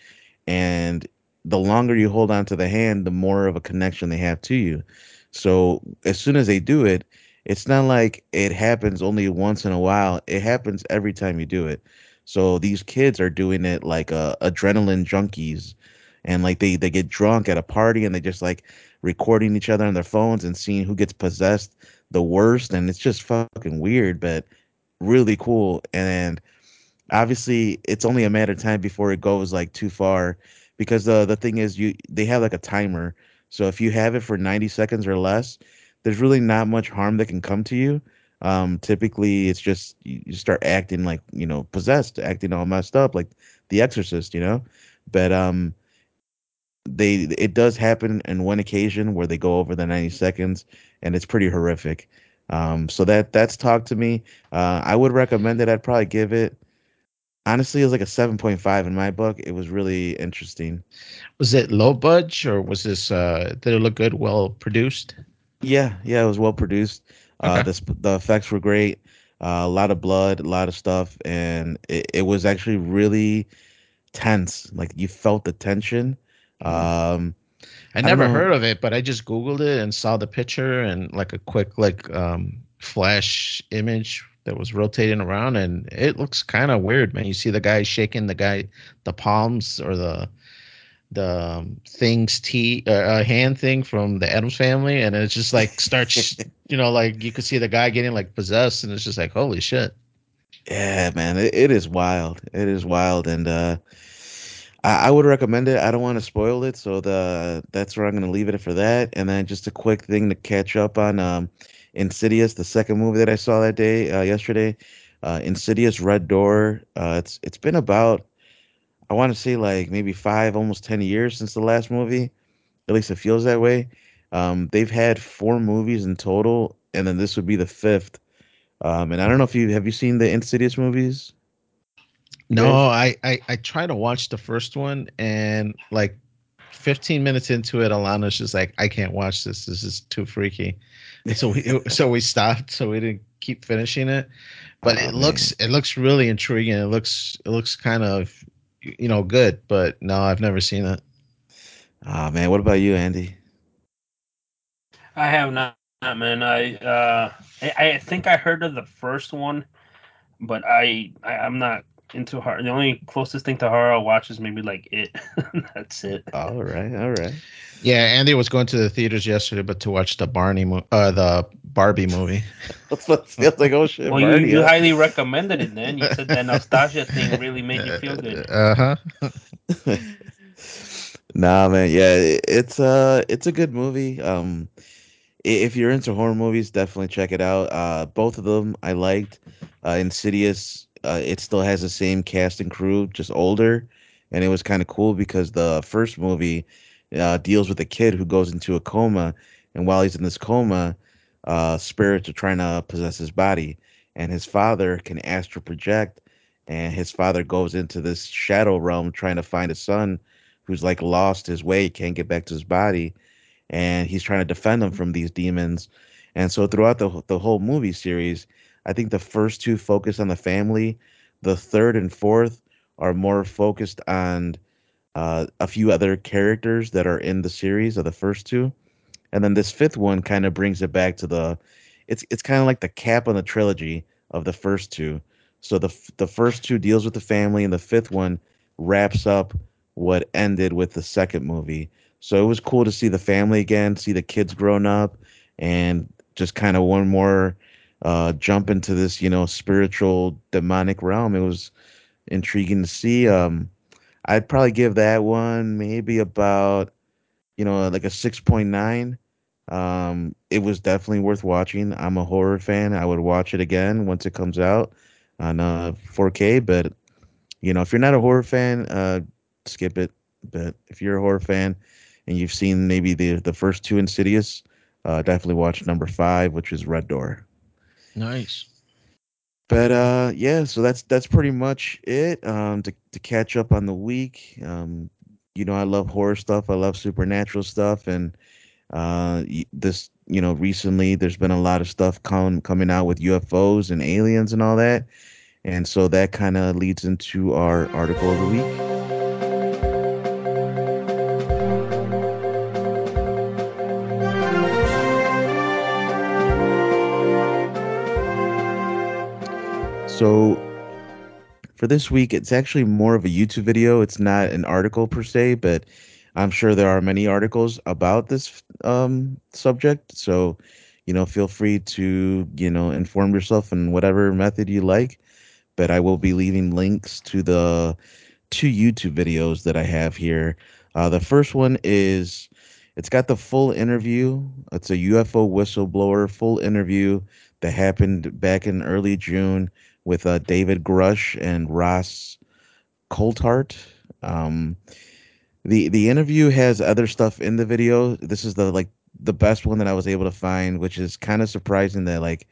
and the longer you hold on to the hand, the more of a connection they have to you. So as soon as they do it, it's not like it happens only once in a while. It happens every time you do it. So these kids are doing it like uh, adrenaline junkies, and like they they get drunk at a party and they just like recording each other on their phones and seeing who gets possessed the worst, and it's just fucking weird, but really cool. And obviously it's only a matter of time before it goes like too far because the the thing is you they have like a timer so if you have it for 90 seconds or less there's really not much harm that can come to you um typically it's just you, start acting like you know possessed acting all messed up like the exorcist you know but um they it does happen in one occasion where they go over the 90 seconds and it's pretty horrific um so that that's talk to me uh i would recommend it i'd probably give it Honestly, it was like a 7.5 in my book. It was really interesting. Was it low budge or was this uh did it look good, well produced? Yeah, yeah, it was well produced. Uh, Okay. the sp- the effects were great. Uh, a lot of blood, a lot of stuff, and it, it was actually really tense. Like you felt the tension. Hmm. Um, I I never know. heard of it, but I just Googled it and saw the picture and like a quick like um flash image that was rotating around and it looks kind of weird, man. You see the guy shaking the guy the palms or the the um, things tea uh, uh, hand thing from the Addams family and it just like starts <laughs> you know like you could see the guy getting like possessed and it's just like holy shit. Yeah, man, it, it is wild. It is wild, and uh, I, I would recommend it. I don't want to spoil it, so the that's where I'm going to leave it for that. And then just a quick thing to catch up on um, Insidious, the second movie that I saw that day, uh, yesterday. Uh, Insidious Red Door. Uh, it's it's been about I want to say like maybe five, almost ten years since the last movie. At least it feels that way. Um, they've had four movies in total, and then this would be the fifth. Um, and I don't know if you have you seen the Insidious movies, No? I, I I try to watch the first one and like 15 minutes into it, Alana's just like, I can't watch this. This is too freaky. And so we <laughs> so we stopped. So we didn't keep finishing it. But Oh it looks man. it looks really intriguing. It looks it looks kind of you know good. But no, I've never seen it. Oh man. What about you, Andy? I have not, man. I uh, I, I think I heard of the first one, but I, I I'm not into horror. The only closest thing to horror I watch is maybe like it. <laughs> That's it. All right, all right. Yeah, Andy was going to the theaters yesterday, but to watch the Barney mo- uh the Barbie movie. <laughs> It feels like oh shit, Well, you Barney, you huh? highly recommended it. Then you said that nostalgia thing <laughs> really made you feel good. uh huh. <laughs> nah, man. Yeah, it, it's uh, it's a good movie. Um, if you're into horror movies, definitely check it out. Uh, both of them I liked. Uh, Insidious, uh, it still has the same cast and crew, just older, and it was kind of cool because the first movie uh, deals with a kid who goes into a coma, and while he's in this coma, uh, spirits are trying to possess his body, and his father can astral project, and his father goes into this shadow realm trying to find a son, who's like lost his way, can't get back to his body and he's trying to defend him from these demons. And so throughout the the whole movie series, I think the first two focus on the family, the third and fourth are more focused on uh, a few other characters that are in the series of the first two. and then this fifth one kind of brings it back to the it's it's kind of like the cap on the trilogy of the first two. So the the first two deals with the family, and the fifth one wraps up what ended with the second movie. So it was cool to see the family again, see the kids grown up, and just kind of one more uh, jump into this, you know, spiritual demonic realm. It was intriguing to see. Um, I'd probably give that one maybe about you know, like a 6.9. Um, it was definitely worth watching. I'm a horror fan. I would watch it again once it comes out on uh, 4K. But you know, if you're not a horror fan, uh, skip it. But if you're a horror fan and you've seen maybe the the first two Insidious, uh, definitely watch number five, which is Red Door. Nice. But uh, yeah, so that's that's pretty much it. Um, to to catch up on the week. Um, you know, I love horror stuff. I love supernatural stuff, and uh, this you know recently there's been a lot of stuff com- coming out with UFOs and aliens and all that, and so that kind of leads into our article of the week. So for this week, it's actually more of a YouTube video. It's not an article per se, but I'm sure there are many articles about this um, subject. So, you know, feel free to, you know, inform yourself in whatever method you like. But I will be leaving links to the two YouTube videos that I have here. Uh, the first one is it's got the full interview. It's a UFO whistleblower full interview that happened back in early June with uh, David Grusch and Ross Coulthart. Um, the the interview has other stuff in the video. This is the like the best one that I was able to find, which is kind of surprising that like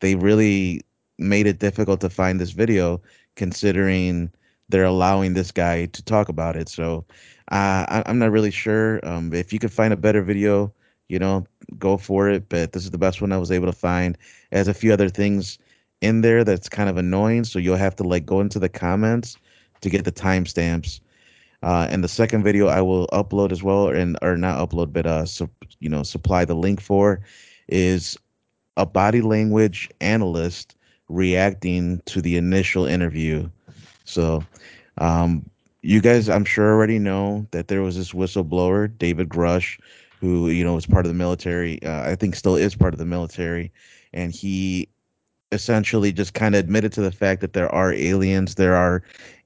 they really made it difficult to find this video considering they're allowing this guy to talk about it. So uh, I, I'm not really sure. Um, if you could find a better video, you know, go for it. But this is the best one I was able to find. Has a few other things in there that's kind of annoying. So you'll have to like go into the comments to get the timestamps. Uh, and the second video I will upload as well, and or not upload, but uh, you know, supply the link for, is a body language analyst reacting to the initial interview. So, um, you guys, I'm sure already know that there was this whistleblower, David Grusch, who you know was part of the military. Uh, I think still is part of the military, and he essentially just kind of admitted to the fact that there are aliens, there are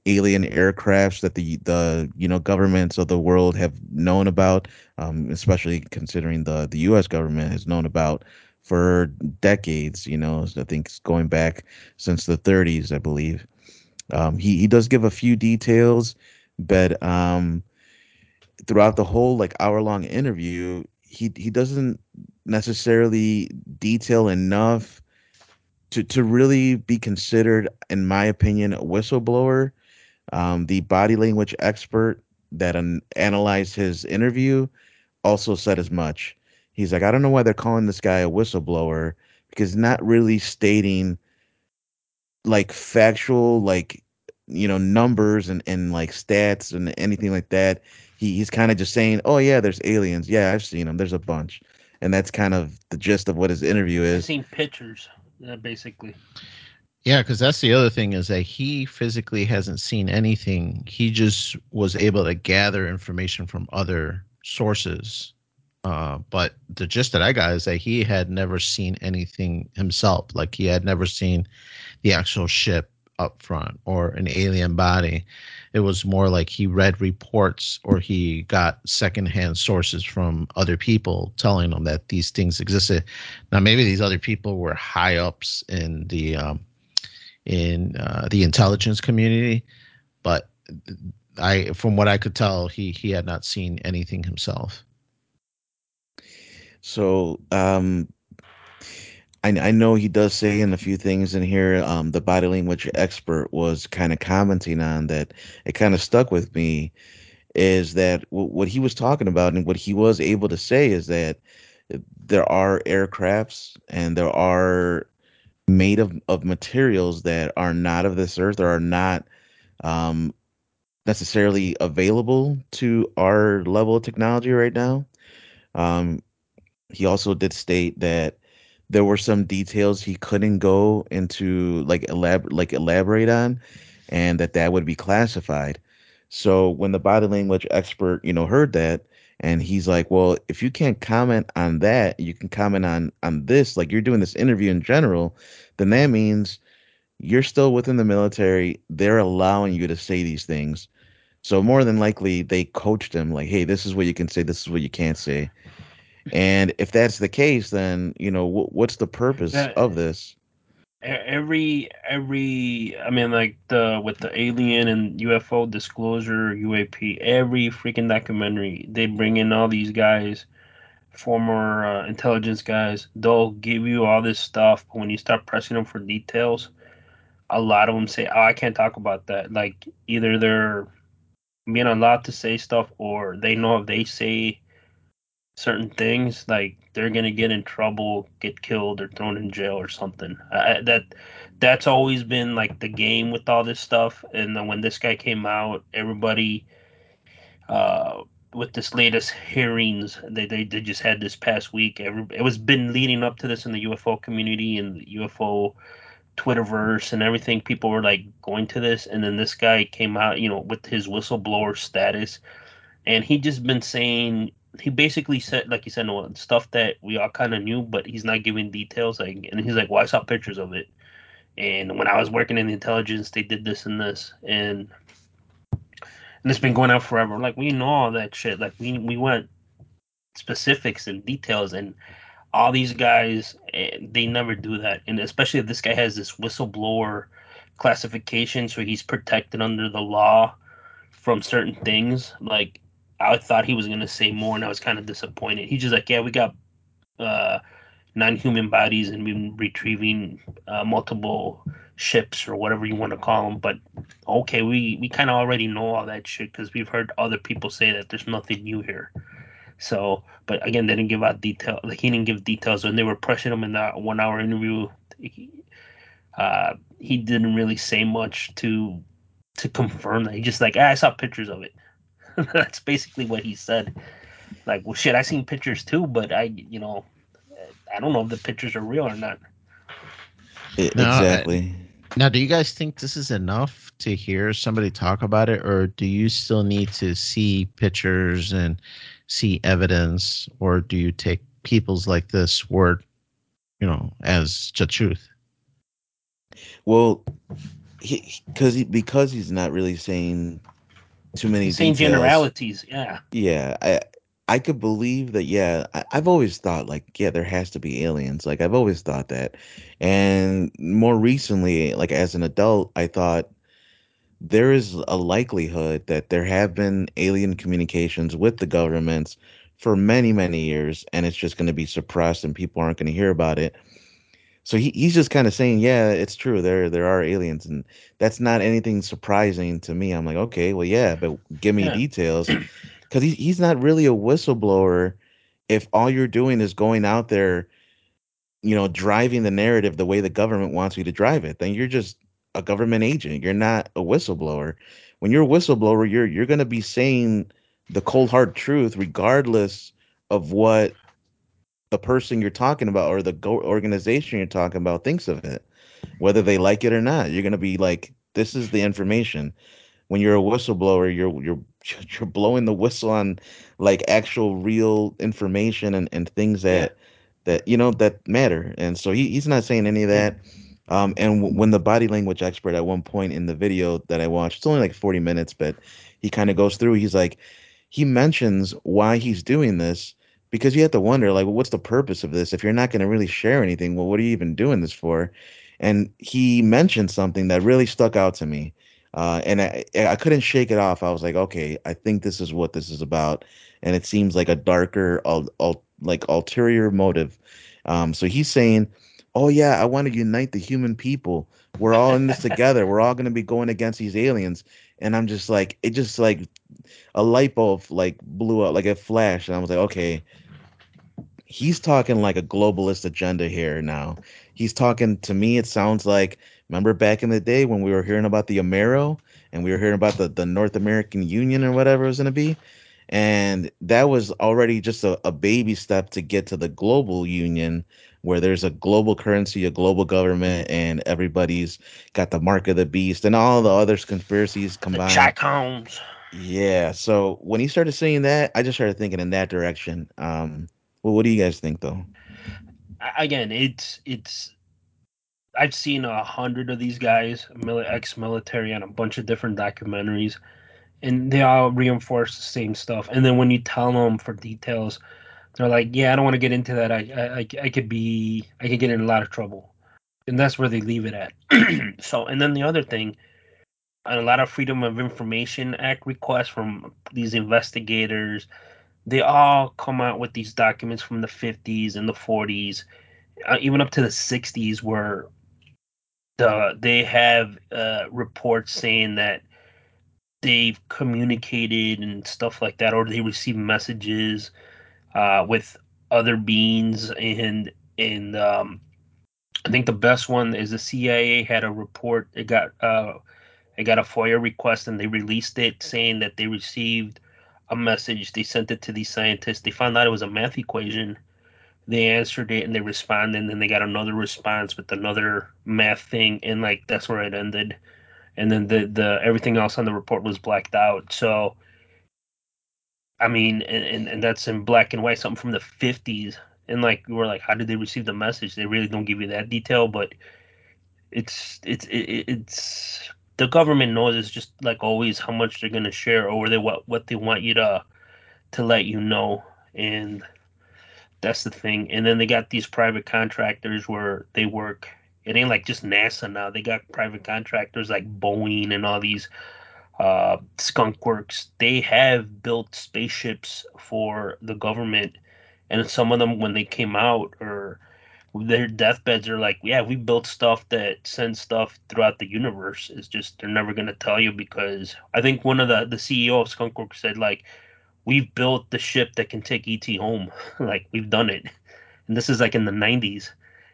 alien aircrafts that the the you know governments of the world have known about, um, especially considering the the U.S. government has known about for decades. You know, I think it's going back since the 30s, I believe. Um, he he does give a few details, but um, throughout the whole like hour long interview, he he doesn't necessarily detail enough to to really be considered, in my opinion, a whistleblower. Um, the body language expert that an, analyzed his interview also said as much. He's like, I don't know why they're calling this guy a whistleblower because not really stating like factual, like you know, numbers and and like stats and anything like that. He he's kind of just saying, oh yeah, there's aliens. Yeah, I've seen them. There's a bunch, and that's kind of the gist of what his interview I've is. seen pictures, uh, basically. Yeah, because that's the other thing is that he physically hasn't seen anything. He just was able to gather information from other sources. Uh, but the gist that I got is that he had never seen anything himself. Like he had never seen the actual ship up front or an alien body. It was more like he read reports or he got secondhand sources from other people telling him that these things existed. Now, maybe these other people were high ups in the um, in uh, the intelligence community, but I, from what I could tell, he he had not seen anything himself. So um, I I know he does say in a few things in here. Um, the body language expert was kind of commenting on that. It kind of stuck with me. Is that w- what he was talking about, and what he was able to say is that there are aircrafts and there are made of, of materials that are not of this earth or are not um, necessarily available to our level of technology right now. Um, he also did state that there were some details he couldn't go into like elab- like elaborate on and that that would be classified. So when the body language expert you know heard that and he's like well if you can't comment on that you can comment on on this like you're doing this interview in general then that means you're still within the military they're allowing you to say these things. So more than likely they coached him like hey this is what you can say this is what you can't say and if that's the case, then you know wh- what's the purpose That of this? every every I mean like the with the alien and UFO disclosure UAP every freaking documentary they bring in all these guys former uh, intelligence guys they'll give you all this stuff but when you start pressing them for details a lot of them say oh I can't talk about that like either they're being allowed to say stuff or they know if they say certain things, like they're gonna get in trouble, get killed, or thrown in jail or something. Uh, that that's always been like the game with all this stuff. And then when this guy came out, everybody uh, with this latest hearings they, they, they just had this past week. Every it was been leading up to this in the UFO community and UFO Twitterverse and everything. People were like going to this, and then this guy came out, you know, with his whistleblower status and he just been saying he basically said like you said stuff that we all kind of knew but he's not giving details like and he's like well i saw pictures of it. And when i was working in the intelligence they did this and this and and it's been going on forever. Like we know all that shit. Like we we want specifics and details and all these guys eh, they never do that. And especially if this guy has this whistleblower classification so he's protected under the law from certain things. Like I thought he was gonna say more, and I was kind of disappointed. He's just like, yeah, we got uh, non-human bodies, and been retrieving uh, multiple ships or whatever you want to call them. But okay, we we kind of already know all that shit because we've heard other people say that there's nothing new here. So, but again, they didn't give out detail. Like he didn't give details when they were pressing him in that one-hour interview. He, uh, he didn't really say much to to confirm that. He just like, ah, I saw pictures of it. <laughs> That's basically what he said. Like, well, shit, I seen pictures too, but I, you know, I don't know if the pictures are real or not. I- No, I, exactly. now do you guys think this is enough to hear somebody talk about it, or do you still need to see pictures and see evidence, or do you take people's like this word, you know, as the truth? Well, he because he, because he's not really saying too many saying details. generalities. Yeah, Yeah, I I could believe that. Yeah, I, I've always thought like, yeah, there has to be aliens. Like I've always thought that, and more recently, like as an adult, I thought there is a likelihood that there have been alien communications with the governments for many, many years, and it's just going to be suppressed and people aren't going to hear about it. So he, he's just kind of saying, yeah, it's true. There there are aliens, and that's not anything surprising to me. I'm like, okay, well, yeah, but give me yeah, details, <clears throat> because he, he's not really a whistleblower. If all you're doing is going out there you know, driving the narrative the way the government wants you to drive it, then you're just a government agent. You're not a whistleblower. When you're a whistleblower, you're you're going to be saying the cold hard truth regardless of what the person you're talking about or the go- organization you're talking about thinks of it, whether they like it or not. You're going to be like, this is the information when you're a whistleblower, you're you're <laughs> you're blowing the whistle on like actual real information and, and things that that you know that matter. And so he, he's not saying any of that. Um, and w- when the body language expert at one point in the video that I watched, it's only like 40 minutes, but he kind of goes through. He's like, he mentions why he's doing this because you have to wonder, like, well, what's the purpose of this? If you're not going to really share anything, well, what are you even doing this for? And he mentioned something that really stuck out to me uh, and I, I couldn't shake it off. I was like, okay, I think this is what this is about, and it seems like a darker, al- al- like ulterior motive. Um, so he's saying, "Oh yeah, I want to unite the human people. We're all in this <laughs> together. We're all going to be going against these aliens." And I'm just like, it just like a light bulb like blew up, like a flash, and I was like, okay, he's talking like a globalist agenda here now. He's talking to me, it sounds like remember back in the day when we were hearing about the Amero and we were hearing about the, the North American Union or whatever it was gonna be. and that was already just a, a baby step to get to the global union where there's a global currency a global government and everybody's got the mark of the beast and all the other conspiracies The combined Chacons. yeah so when he started saying that i just started thinking in that direction um well what do you guys think though Again, it's it's. I've seen a hundred of these guys, ex-military, on a bunch of different documentaries, and they all reinforce the same stuff. And then when you tell them for details, they're like, "Yeah, I don't want to get into that. I, I, I could be, I could get in a lot of trouble." And that's where they leave it at. <clears throat> so, and then the other thing, a lot of Freedom of Information Act requests from these investigators, they all come out with these documents from the 50s and the 40s, uh, even up to the 60s, where the they have uh, reports saying that they've communicated and stuff like that, or they receive messages uh, with other beings, and and um, I think the best one is the CIA had a report. It got uh, it got a FOIA request, and they released it saying that they received a message. They sent it to these scientists. They found out it was a math equation. They answered it and they responded, and then they got another response with another math thing, and like that's where it ended and then the the everything else on the report was blacked out. So I mean, and, and, and that's in black and white, something from the fifties. And like we were like, how did they receive the message? They really don't give you that detail, but it's it's it, it's the government knows it's just like always how much they're gonna share or they what what they want you to to let you know, and that's the thing. And then they got these private contractors where they work. It ain't like just NASA now. They got private contractors like Boeing and all these uh, Skunk Works, they have built spaceships for the government, and some of them, when they came out, or their deathbeds are like, yeah, we built stuff that sends stuff throughout the universe. It's just they're never gonna tell you because I think one of the the CEO of Skunk Works said like, we've built the ship that can take ET home, <laughs> like we've done it, and this is like in the '90s.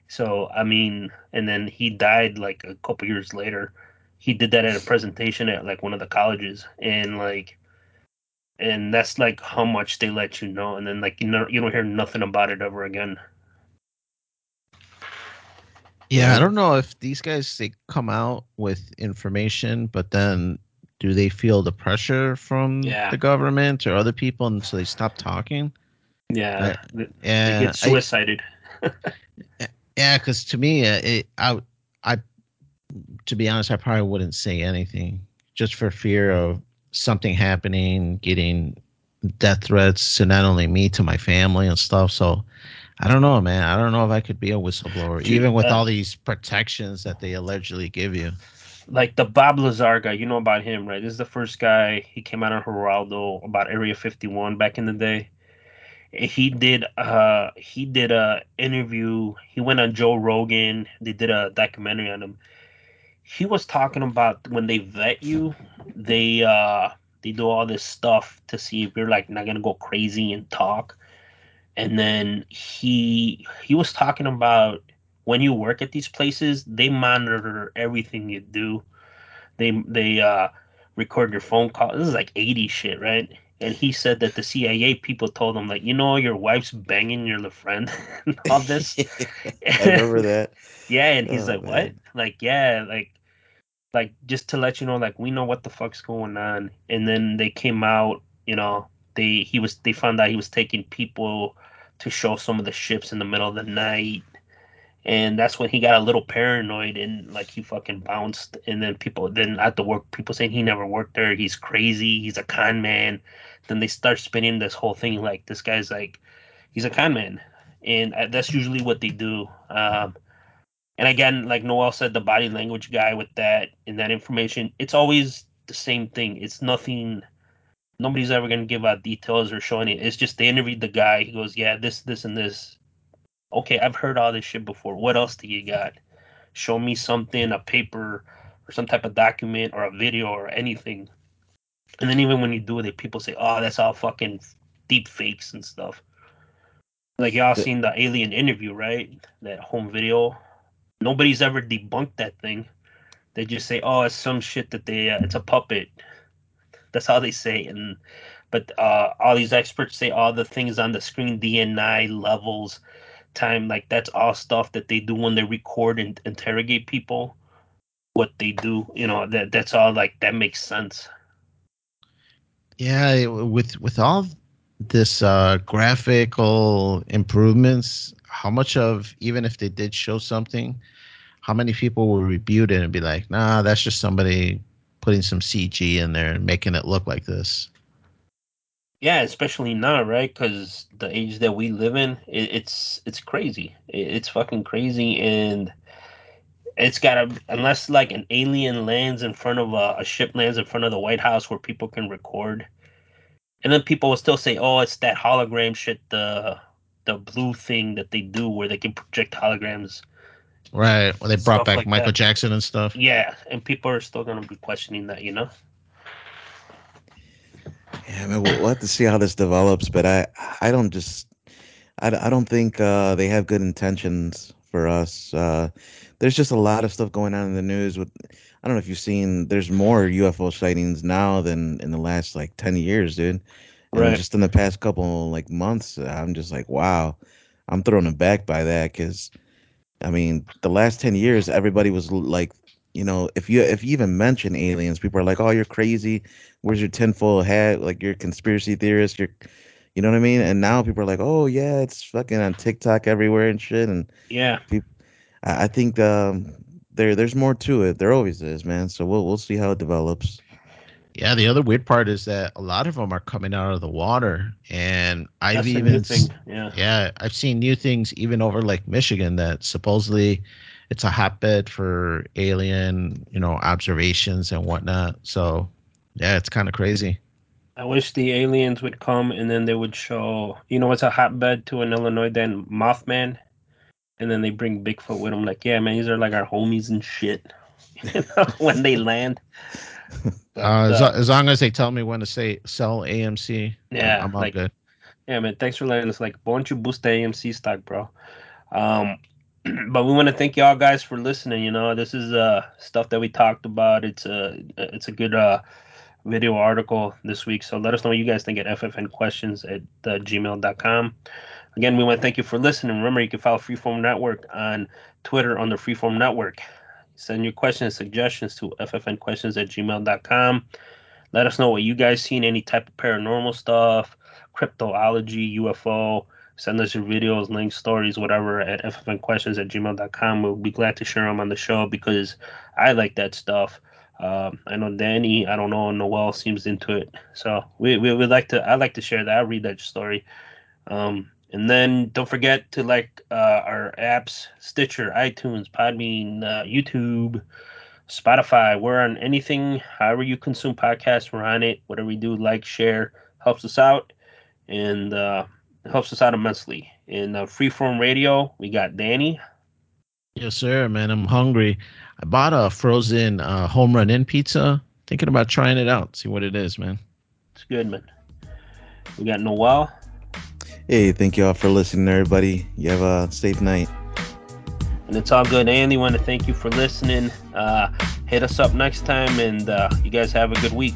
So I mean, and then he died like a couple years later. He did that at a presentation at like one of the colleges. And like and that's like how much they let you know. And then like you know you don't hear nothing about it ever again Yeah, I don't know if these guys they come out with information, but then do they feel the pressure from Yeah. the government or other people, and so they stop talking? yeah I- they, they Yeah, get I- suicided <laughs> yeah, because to me, uh, it, I, I, to be honest, I probably wouldn't say anything just for fear of something happening, getting death threats to not only me to my family and stuff. So I don't know, man. I don't know if I could be a whistleblower, Dude, even with uh, all these protections that they allegedly give you. like the Bob Lazar guy, you know about him, right? This is the first guy. He came out on Geraldo about Area 51 back in the day. He did uh he did a interview. He went on Joe Rogan. They did a documentary on him. He was talking about when they vet you, they uh they do all this stuff to see if you're like not gonna go crazy and talk. And then he he was talking about when you work at these places, they monitor everything you do they they uh record your phone call. This is like 80 shit, right? And he said that the CIA people told him like, you know, your wife's banging your friend <laughs> and all this. <laughs> I <laughs> remember that. yeah, and he's Oh like, what? Like, yeah, like like just to let you know, like we know what the fuck's going on. And then they came out, you know, they he was they found out he was taking people to show some of the ships in the middle of the night. And that's when he got a little paranoid and like he fucking bounced. And then people then at the work people saying he never worked there. He's crazy. He's a con man. Then they start spinning this whole thing like this guy's like he's a con man. And uh, that's usually what they do. Um and again like noel said the body language guy with that and that information it's always the same thing. It's nothing nobody's ever going to give out details or show any. it's just they interviewed the guy he goes yeah this this and this okay, I've heard all this shit before. What else do you got? Show me something, a paper or some type of document or a video or anything. And then even when you do it, people say, oh, that's all fucking deep fakes and stuff. Like y'all seen the alien interview, right? That home video. Nobody's ever debunked that thing. They just say, oh, it's some shit that they, uh, it's a puppet. That's how they say. And but uh, all these experts say all the things on the screen, DNI levels, time, like that's all stuff that they do when they record and interrogate people. What they do, you know, that that's all like that makes sense. Yeah, with with all this uh, graphical improvements, how much of even if they did show something, how many people will rebuke it and be like, "Nah, that's just somebody putting some CG in there and making it look like this." Yeah, especially now, right? Because the age that we live in, it, it's it's crazy. It, it's fucking crazy, and it's gotta unless like an alien lands in front of a, a ship lands in front of the White House where people can record, and then people will still say, "Oh, it's that hologram shit, the the blue thing that they do where they can project holograms, Right. Well, they brought back like Michael that." Jackson and stuff. Yeah, and people are still gonna be questioning that, you know. Yeah, man, we'll, we'll have to see how this develops, but I I don't just I, I don't think uh, they have good intentions for us. Uh, there's just a lot of stuff going on in the news. With I don't know if you've seen. There's more UFO sightings now than in the last like ten years, dude. And Right. just in the past couple like months, I'm just like, wow, I'm thrown aback by that because I mean, the last 10 years, everybody was like, you know, if you if you even mention aliens, people are like, "Oh, you're crazy. Where's your tinfoil hat? Like you're a conspiracy theorist. You're, you know what I mean?" And now people are like, "Oh yeah, it's fucking on TikTok everywhere and shit." And Yeah. people, I, I think um, there there's more to it. There always is, man. So we'll we'll see how it develops. Yeah, the other weird part is that a lot of them are coming out of the water, and I've That's even. Yeah. yeah, I've seen new things even over like Michigan that supposedly it's a hotbed for alien, you know, observations and whatnot. So, yeah, it's kind of crazy. I wish the aliens would come and then they would show, you know, it's a hotbed to an Illinois then Mothman, and then they bring Bigfoot with them. Like, yeah, man, these are like our homies and shit. <laughs> You know, when they land. But Uh, as, uh, as long as they tell me when to say sell AMC, yeah, I'm all like, good. yeah, man, thanks for letting us. Like, why don't you boost the AMC stock, bro? Um, <clears throat> but we want to thank y'all guys for listening. You know, this is uh stuff that we talked about. It's a it's a good uh video article this week. So let us know what you guys think at ffnquestions at uh, gmail.com. Again, we want to thank you for listening. Remember, you can follow Freeform Network on Twitter on the Freeform Network. Send your questions, suggestions to ffnquestions at gmail.com. Let us know what you guys seen, any type of paranormal stuff, cryptozoology, UFO. Send us your videos, links, stories, whatever at ffnquestions at gmail.com. We'll be glad to share them on the show because I like that stuff. Um, I know Danny, I don't know, Noel seems into it. So we, we would like to, I like to share that. I read that story. Um, and then don't forget to like uh, our apps Stitcher, iTunes, Podbean, uh, YouTube, Spotify. We're on anything, however you consume podcasts, we're on it. Whatever we do, like, share, helps us out and uh, helps us out immensely. In uh, Freeform Radio, we got Danny. Yes, sir, man. I'm hungry. I bought a frozen uh, Home Run Inn pizza. Thinking about trying it out, see what it is, man. It's good, man. We got Noel. Hey, thank you all for listening, everybody. You have a safe night. And it's all good. Andy, want to thank you for listening. Uh, hit us up next time, and uh, you guys have a good week.